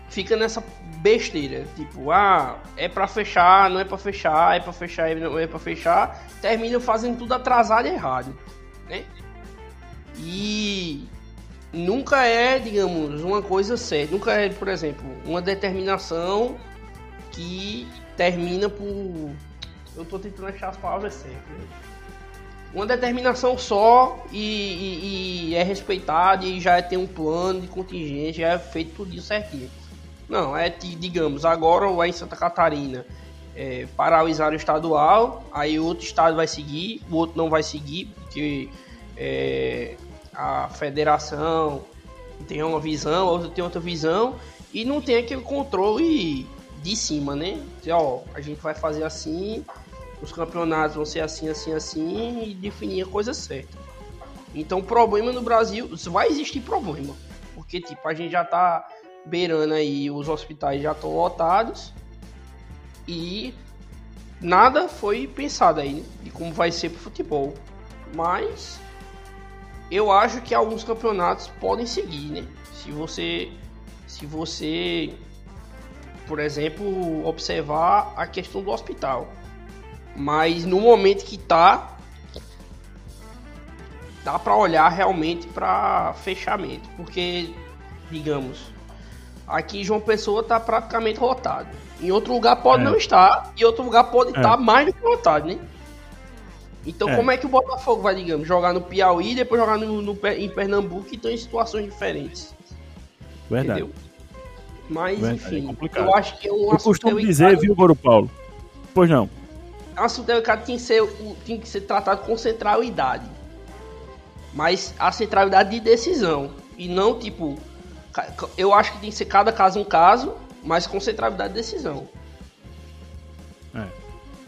fica nessa besteira, tipo, ah, é para fechar, não é para fechar, é para fechar, não é para fechar, termina fazendo tudo atrasado e errado, né? E nunca é, digamos, uma coisa certa, nunca é, por exemplo, uma determinação que termina por eu tô tentando achar as palavras certas. Né? Uma determinação só e, e, e é respeitada e já tem um plano de contingência, já é feito tudo isso certinho. Não, é, digamos, agora lá em Santa Catarina é, paralisar o estadual, aí outro estado vai seguir, o outro não vai seguir, porque é, a federação tem uma visão, a outra tem outra visão, e não tem aquele controle de cima, né? Dizer, ó, a gente vai fazer assim, os campeonatos vão ser assim, assim, assim, e definir a coisa certa. Então, problema no Brasil, vai existir problema, porque, tipo, a gente já tá beirando aí, os hospitais já estão lotados e nada foi pensado aí né, de como vai ser pro futebol. Mas eu acho que alguns campeonatos podem seguir, né? Se você se você por exemplo, observar a questão do hospital. Mas no momento que tá dá para olhar realmente para fechamento, porque digamos, Aqui João Pessoa está praticamente lotado. Em outro lugar pode é. não estar, e outro lugar pode estar é. tá mais do que lotado, né? Então é. como é que o Botafogo vai, digamos, jogar no Piauí e depois jogar no, no, em Pernambuco e estão em situações diferentes? Verdade. Entendeu? Mas, Verdade, enfim, é eu acho que é um Eu costumo dizer, viu, Goro Paulo? Pois não. É um assunto delicado tem que ser, tem que ser tratado com centralidade. Mas a centralidade de decisão. E não, tipo, eu acho que tem que ser cada caso um caso, mas com centralidade de decisão.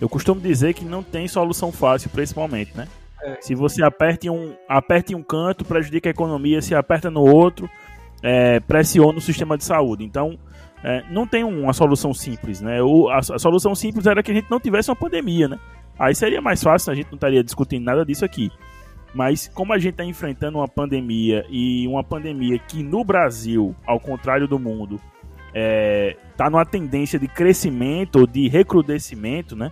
Eu costumo dizer que não tem solução fácil para esse momento, né? É. Se você aperta em um, aperta em um canto, prejudica a economia, se aperta no outro, é, pressiona o sistema de saúde. Então, é, não tem uma solução simples, né? O, a, a, solução simples era que a gente não tivesse uma pandemia, né? Aí seria mais fácil, a gente não estaria discutindo nada disso aqui. Mas como a gente está enfrentando uma pandemia e uma pandemia que no Brasil, ao contrário do mundo, está é, tá numa tendência de crescimento ou de recrudescimento, né?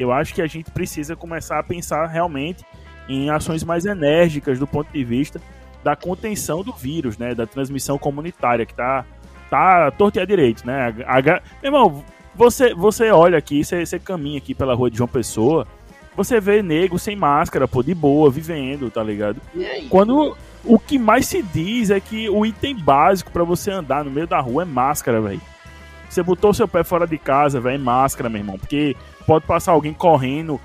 Eu acho que a gente precisa começar a pensar realmente em ações mais enérgicas do ponto de vista da contenção do vírus, né? Da transmissão comunitária que está tá torto direito, né? A, a, meu irmão, você, você olha aqui, você, você caminha aqui pela rua de João Pessoa, você vê nego sem máscara, pô, de boa, vivendo, tá ligado? Quando o que mais se diz é que o item básico para você andar no meio da rua é máscara, velho. Você botou seu pé fora de casa, velho, é máscara, meu irmão, porque pode passar alguém correndo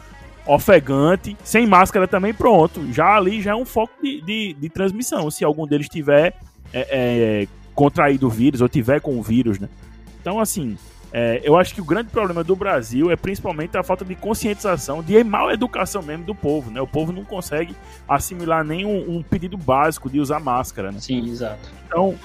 ofegante, sem máscara também, pronto. Já ali já é um foco de, de, de transmissão, se algum deles tiver é, é, contraído o vírus ou tiver com o vírus, né? Então, assim, é, eu acho que o grande problema do Brasil é principalmente a falta de conscientização, de mal educação mesmo do povo, né? O povo não consegue assimilar nem um, um pedido básico de usar máscara, né? Sim, exato. Então,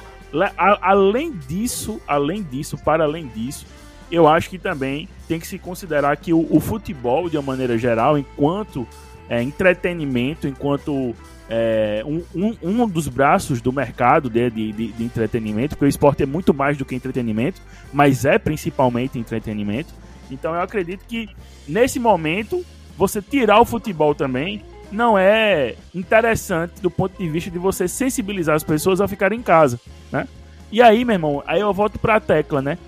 a, além disso, além disso, para além disso, eu acho que também tem que se considerar que o, o futebol, de uma maneira geral, enquanto é, entretenimento, enquanto é, um, um, dos braços do mercado de, de, de, entretenimento, porque o esporte é muito mais do que entretenimento, mas é principalmente entretenimento. Então eu acredito que nesse momento você tirar o futebol também não é interessante do ponto de vista de você sensibilizar as pessoas a ficarem em casa, né? E aí, meu irmão, aí eu volto pra tecla, né?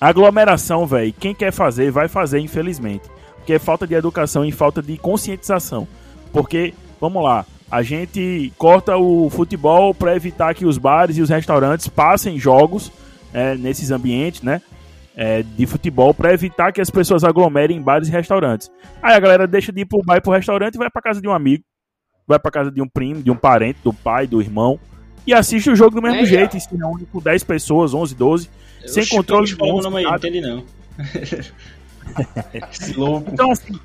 Aglomeração, velho, quem quer fazer, vai fazer, infelizmente. Porque é falta de educação e falta de conscientização. Porque, vamos lá, a gente corta o futebol para evitar que os bares e os restaurantes passem jogos é, nesses ambientes, né? É, de futebol para evitar que as pessoas aglomerem em bares e restaurantes. Aí a galera deixa de ir pro bar e pro restaurante e vai para casa de um amigo, vai para casa de um primo, de um parente, do pai, do irmão e assiste o jogo do mesmo é, jeito, se reúne com 10 pessoas, 11, 12, Eu sem controle de não, aí, entende não. louco. Então assim,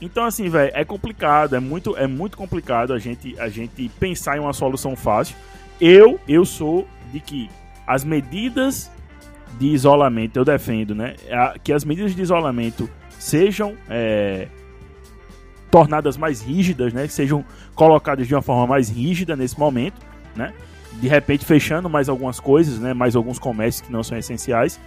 então, assim, velho, é complicado, é muito, é muito complicado a gente, a gente pensar em uma solução fácil. Eu, eu sou de que as medidas de isolamento, eu defendo, né? Que as medidas de isolamento sejam é, tornadas mais rígidas, né? Sejam colocadas de uma forma mais rígida nesse momento, né? De repente fechando mais algumas coisas, né? Mais alguns comércios que não são essenciais.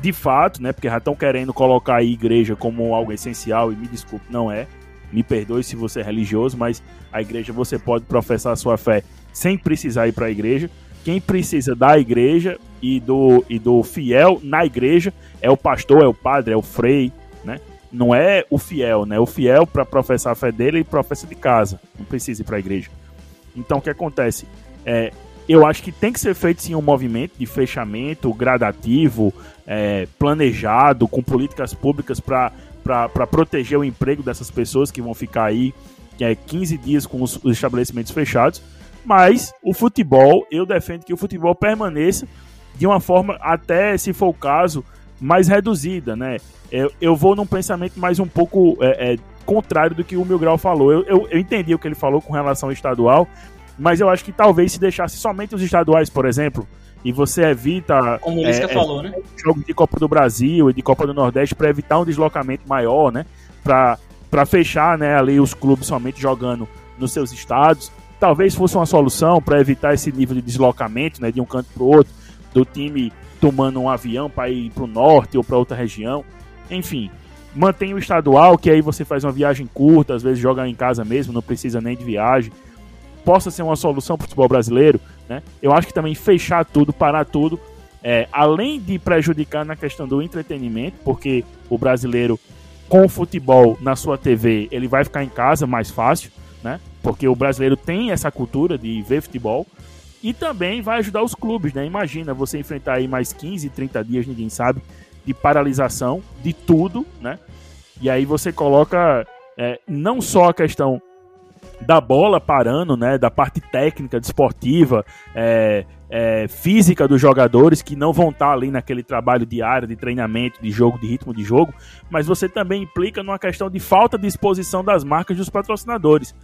De fato, né? Porque já estão querendo colocar a igreja como algo essencial e me desculpe, não é. Me perdoe se você é religioso, mas a igreja você pode professar a sua fé sem precisar ir para a igreja. Quem precisa da igreja e do, e do fiel na igreja é o pastor, é o padre, é o frei, né? Não é o fiel, né? O fiel para professar a fé dele ele professa de casa, não precisa ir para a igreja. Então o que acontece? É, eu acho que tem que ser feito sim um movimento de fechamento gradativo, é, planejado, com políticas públicas para proteger o emprego dessas pessoas que vão ficar aí é, 15 dias com os, os estabelecimentos fechados. Mas o futebol, eu defendo que o futebol permaneça de uma forma, até se for o caso, mais reduzida, né? Eu, eu vou num pensamento mais um pouco é, é, contrário do que o Mil Grau falou. Eu, eu, eu entendi o que ele falou com relação ao estadual, mas eu acho que talvez se deixasse somente os estaduais, por exemplo, e você evita. Como o Lisca é, falou, né? Jogos de Copa do Brasil e de Copa do Nordeste para evitar um deslocamento maior, né? Para fechar né, ali os clubes somente jogando nos seus estados. Talvez fosse uma solução para evitar esse nível de deslocamento né, de um canto para o outro, do time tomando um avião para ir para o norte ou para outra região. Enfim, mantém o estadual, que aí você faz uma viagem curta, às vezes joga em casa mesmo, não precisa nem de viagem possa ser uma solução para o futebol brasileiro, né? Eu acho que também fechar tudo, parar tudo, é, além de prejudicar na questão do entretenimento, porque o brasileiro com o futebol na sua TV, ele vai ficar em casa mais fácil, né? Porque o brasileiro tem essa cultura de ver futebol. E também vai ajudar os clubes, né? Imagina você enfrentar aí mais 15, 30 dias, ninguém sabe, de paralisação de tudo, né? E aí você coloca é, não só a questão da bola parando, né, da parte técnica, desportiva, é, é, física dos jogadores que não vão estar ali naquele trabalho diário de treinamento, de jogo, de ritmo de jogo, mas você também implica numa questão de falta de exposição das marcas dos patrocinadores,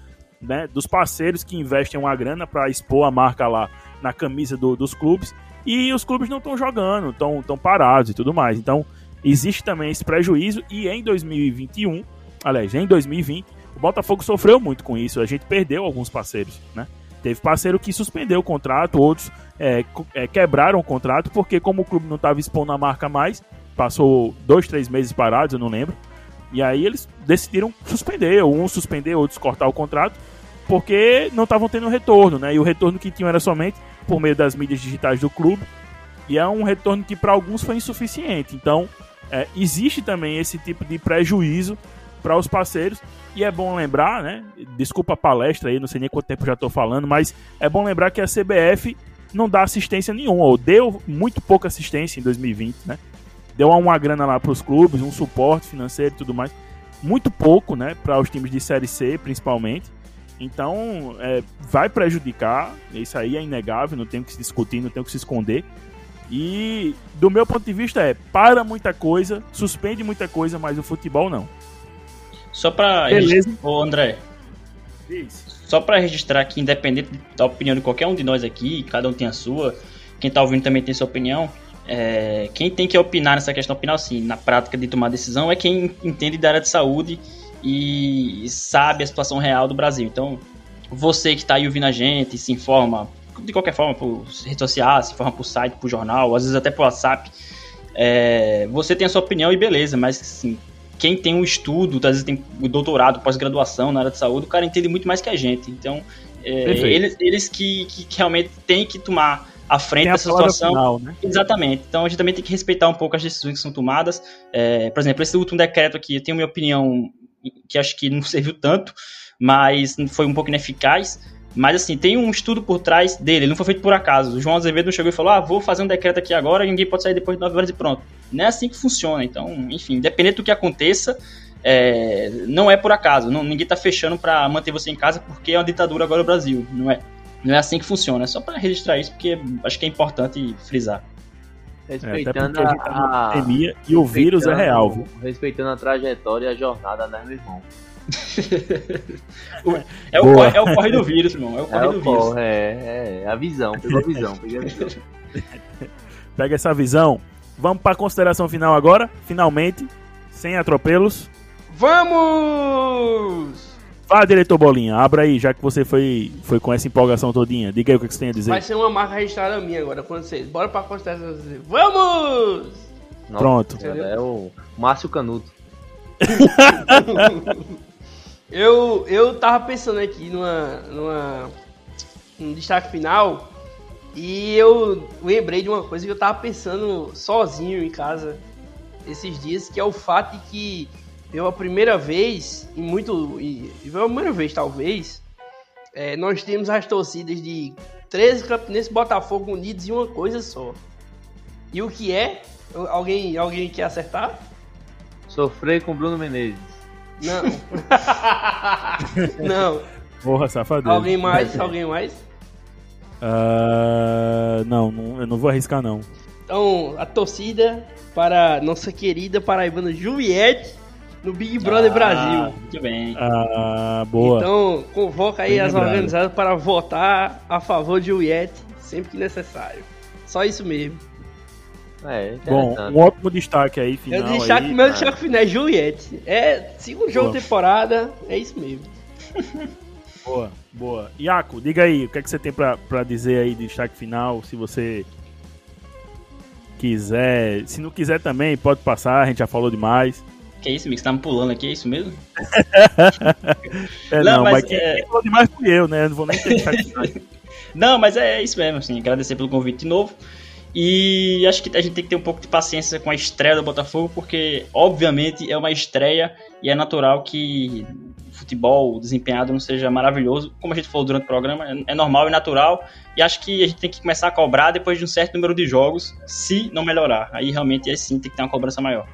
né, dos parceiros que investem uma grana para expor a marca lá na camisa do, dos clubes e os clubes não estão jogando, estão parados e tudo mais. Então existe também esse prejuízo e em 2021, aliás, em 2020 o Botafogo sofreu muito com isso. A gente perdeu alguns parceiros, né? Teve parceiro que suspendeu o contrato, outros é, é, quebraram o contrato, porque como o clube não estava expondo a marca mais, passou dois, três meses parados, eu não lembro. E aí eles decidiram suspender, um suspender, outros cortar o contrato, porque não estavam tendo retorno, né? E o retorno que tinham era somente por meio das mídias digitais do clube. E é um retorno que para alguns foi insuficiente. Então, é, existe também esse tipo de prejuízo para os parceiros. E é bom lembrar, né? Desculpa a palestra aí, não sei nem quanto tempo já estou falando, mas é bom lembrar que a CBF não dá assistência nenhuma, ou deu muito pouca assistência em 2020, né? Deu uma grana lá para os clubes, um suporte financeiro e tudo mais. Muito pouco, né? Para os times de Série C, principalmente. Então, é, vai prejudicar, isso aí é inegável, não tem que se discutir, não tem que se esconder. E, do meu ponto de vista, é para muita coisa, suspende muita coisa, mas o futebol não. Só pra. Beleza. Ô, André. Isso. Só pra registrar que, independente da opinião de qualquer um de nós aqui, cada um tem a sua, quem tá ouvindo também tem sua opinião. É, quem tem que opinar nessa questão, opinar assim, na prática de tomar decisão, é quem entende da área de saúde e sabe a situação real do Brasil. Então, você que está aí ouvindo a gente, se informa de qualquer forma por redes sociais, se informa por site, por jornal, às vezes até por WhatsApp. É, você tem a sua opinião e beleza, mas assim, quem tem um estudo, às vezes tem o doutorado, pós-graduação na área de saúde, o cara entende muito mais que a gente. Então, é, eles, eles que, que, realmente têm que tomar a frente dessa situação. Final, né? Exatamente. Então a gente também tem que respeitar um pouco as decisões que são tomadas. É, por exemplo, esse último decreto aqui, eu tenho minha opinião que acho que não serviu tanto, mas foi um pouco ineficaz. Mas assim, tem um estudo por trás dele, ele não foi feito por acaso. O João Azevedo não chegou e falou: ah, vou fazer um decreto aqui agora e ninguém pode sair depois de 9 horas e pronto. Não é assim que funciona. Então, enfim, independente do que aconteça, é, não é por acaso. Não, ninguém está fechando para manter você em casa porque é uma ditadura agora no Brasil. Não é, não é assim que funciona. É só para registrar isso porque acho que é importante frisar. Respeitando é, a, a, pandemia e o vírus é real. Viu? Respeitando a trajetória e a jornada, né, meu irmão? É, o corre, é o corre do vírus, irmão. É o corre é do o vírus. Corre, é, é, a visão, pegou a visão, a visão. Pega essa visão. Vamos para a consideração final agora, finalmente, sem atropelos. Vamos! Vá, diretor Bolinha, abra aí, já que você foi, foi com essa empolgação todinha. Diga aí o que você tem a dizer. Vai ser uma marca registrada minha agora, quando vocês. Bora pra constelação. Vamos! Pronto. É o Márcio Canuto. eu, eu tava pensando aqui numa, numa, num destaque final e eu lembrei de uma coisa que eu tava pensando sozinho em casa esses dias, que é o fato de que pela primeira vez, e muito. E, pela primeira vez, talvez, é, nós temos as torcidas de 13 Campinenses Botafogo unidos em uma coisa só. E o que é? Alguém, alguém quer acertar? Sofrer com Bruno Menezes. Não. não. Porra, safadeza. Alguém mais? Alguém mais? Uh, não, não, eu não vou arriscar não. Então, a torcida para nossa querida paraibana Juliette no Big Brother ah, Brasil. Muito bem. Ah, boa. Então, convoca aí bem as lembrado. organizadas para votar a favor de Juliette sempre que necessário. Só isso mesmo. É, Bom, um ótimo destaque aí, final. Eu destaque aí, meu destaque final é Juliette. É segundo jogo da temporada, é isso mesmo. Boa, boa. Iaco, diga aí, o que, é que você tem pra, pra dizer aí de destaque final? Se você quiser. Se não quiser também, pode passar, a gente já falou demais. Que é isso, Mix? Tá me pulando aqui, é isso mesmo? é, não, não, mas, mas quem, é... quem falou demais fui eu, né? Eu não vou nem ter destaque final. Não, mas é isso mesmo, assim, agradecer pelo convite de novo. E acho que a gente tem que ter um pouco de paciência com a estreia do Botafogo, porque obviamente é uma estreia e é natural que futebol desempenhado não seja maravilhoso, como a gente falou durante o programa, é normal e natural, e acho que a gente tem que começar a cobrar depois de um certo número de jogos, se não melhorar. Aí realmente é sim, tem que ter uma cobrança maior.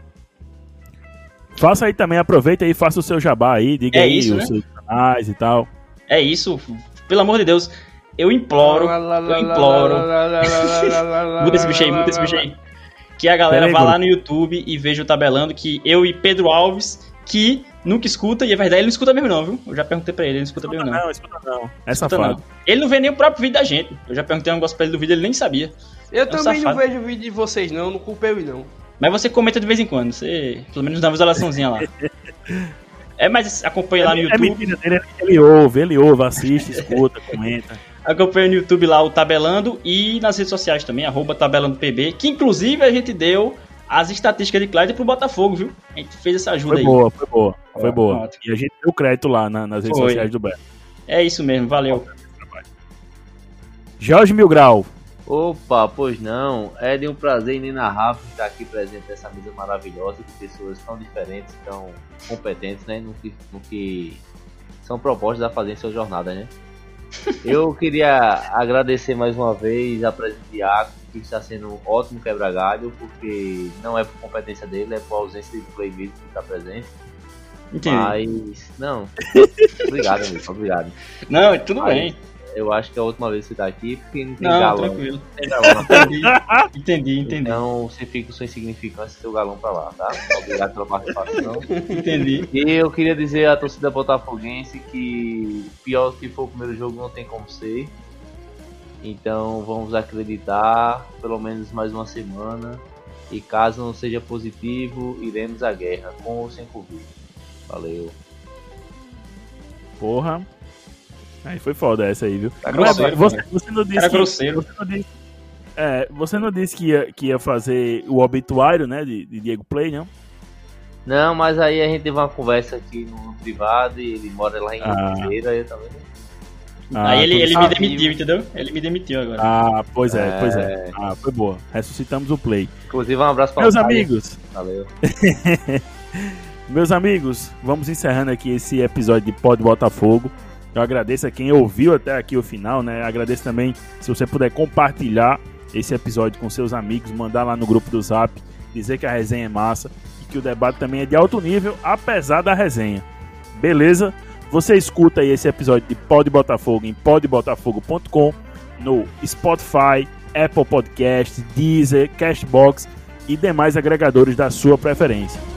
Faça aí também, aproveita aí, faça o seu jabá aí, diga é aí isso, os né? seus canais e tal. É isso, pelo amor de Deus, eu imploro, eu imploro. muda esse bicho aí, muda esse bicho aí. Que a galera vá lá no YouTube e veja o tabelando que eu e Pedro Alves, que nunca escuta, e é verdade, ele não escuta mesmo não, viu? Eu já perguntei pra ele, ele não escuta, escuta mesmo não. Não, escuta não. É safado. Não. Ele não vê nem o próprio vídeo da gente. Eu já perguntei um negócio pra ele do vídeo, ele nem sabia. Eu é também não vejo o vídeo de vocês não, não culpei ele não. Mas você comenta de vez em quando, você pelo menos dá uma visualizaçãozinha lá. É, mas acompanha lá no é YouTube. É mentira dele, ele ouve, ele ouve, assiste, escuta, comenta. Acompanha no YouTube lá o Tabelando e nas redes sociais também, arroba TabelandoPB, que inclusive a gente deu as estatísticas de Clyde pro Botafogo, viu? A gente fez essa ajuda foi aí. Boa, foi boa, foi boa. Pronto. E a gente deu crédito lá na, nas redes foi. sociais do Beto. É isso mesmo, valeu. Jorge Milgrau. Opa, pois não. É de um prazer inenarrável estar aqui presente nessa mesa maravilhosa de pessoas tão diferentes, tão competentes, né? No que, no que são propostas a fazer em sua jornada, né? Eu queria agradecer mais uma vez a presença de Iaco, que está sendo um ótimo quebra-galho, porque não é por competência dele, é por ausência de play mesmo que está presente. Entendi. Mas, não. obrigado, amigo, obrigado. Não, tudo Mas, bem. Eu acho que é a última vez que você tá aqui, porque não tem não, galão. Tranquilo. Tem galão entendi, entendi, entendi. Então você fica com sua insignificância e seu galão pra lá, tá? Obrigado pela participação. Entendi. E eu queria dizer à torcida botafoguense que pior que for o primeiro jogo não tem como ser. Então vamos acreditar pelo menos mais uma semana. E caso não seja positivo, iremos à guerra, com ou sem Covid. Valeu. Porra, Aí foi foda essa aí, viu? Tá grosseiro, você, você, não disse. Era que, grosseiro. Você não disse, é, você não disse que ia, que ia fazer o obituário, né? De, de Diego Play, não? Não, mas aí a gente teve uma conversa aqui no privado e ele mora lá em ah. Ribeira, eu também. Ah, aí ele, ele me demitiu, entendeu? Ele me demitiu agora. Ah, pois é, é, pois é. Ah, foi boa. Ressuscitamos o play. Inclusive, um abraço para Meus amigos. Valeu. Meus amigos, vamos encerrando aqui esse episódio de Pod Botafogo. Eu agradeço a quem ouviu até aqui o final, né? Agradeço também se você puder compartilhar esse episódio com seus amigos, mandar lá no grupo do Zap, dizer que a resenha é massa e que o debate também é de alto nível, apesar da resenha. Beleza? Você escuta aí esse episódio de Pod Botafogo em podbotafogo.com, no Spotify, Apple Podcasts, Deezer, Cashbox e demais agregadores da sua preferência.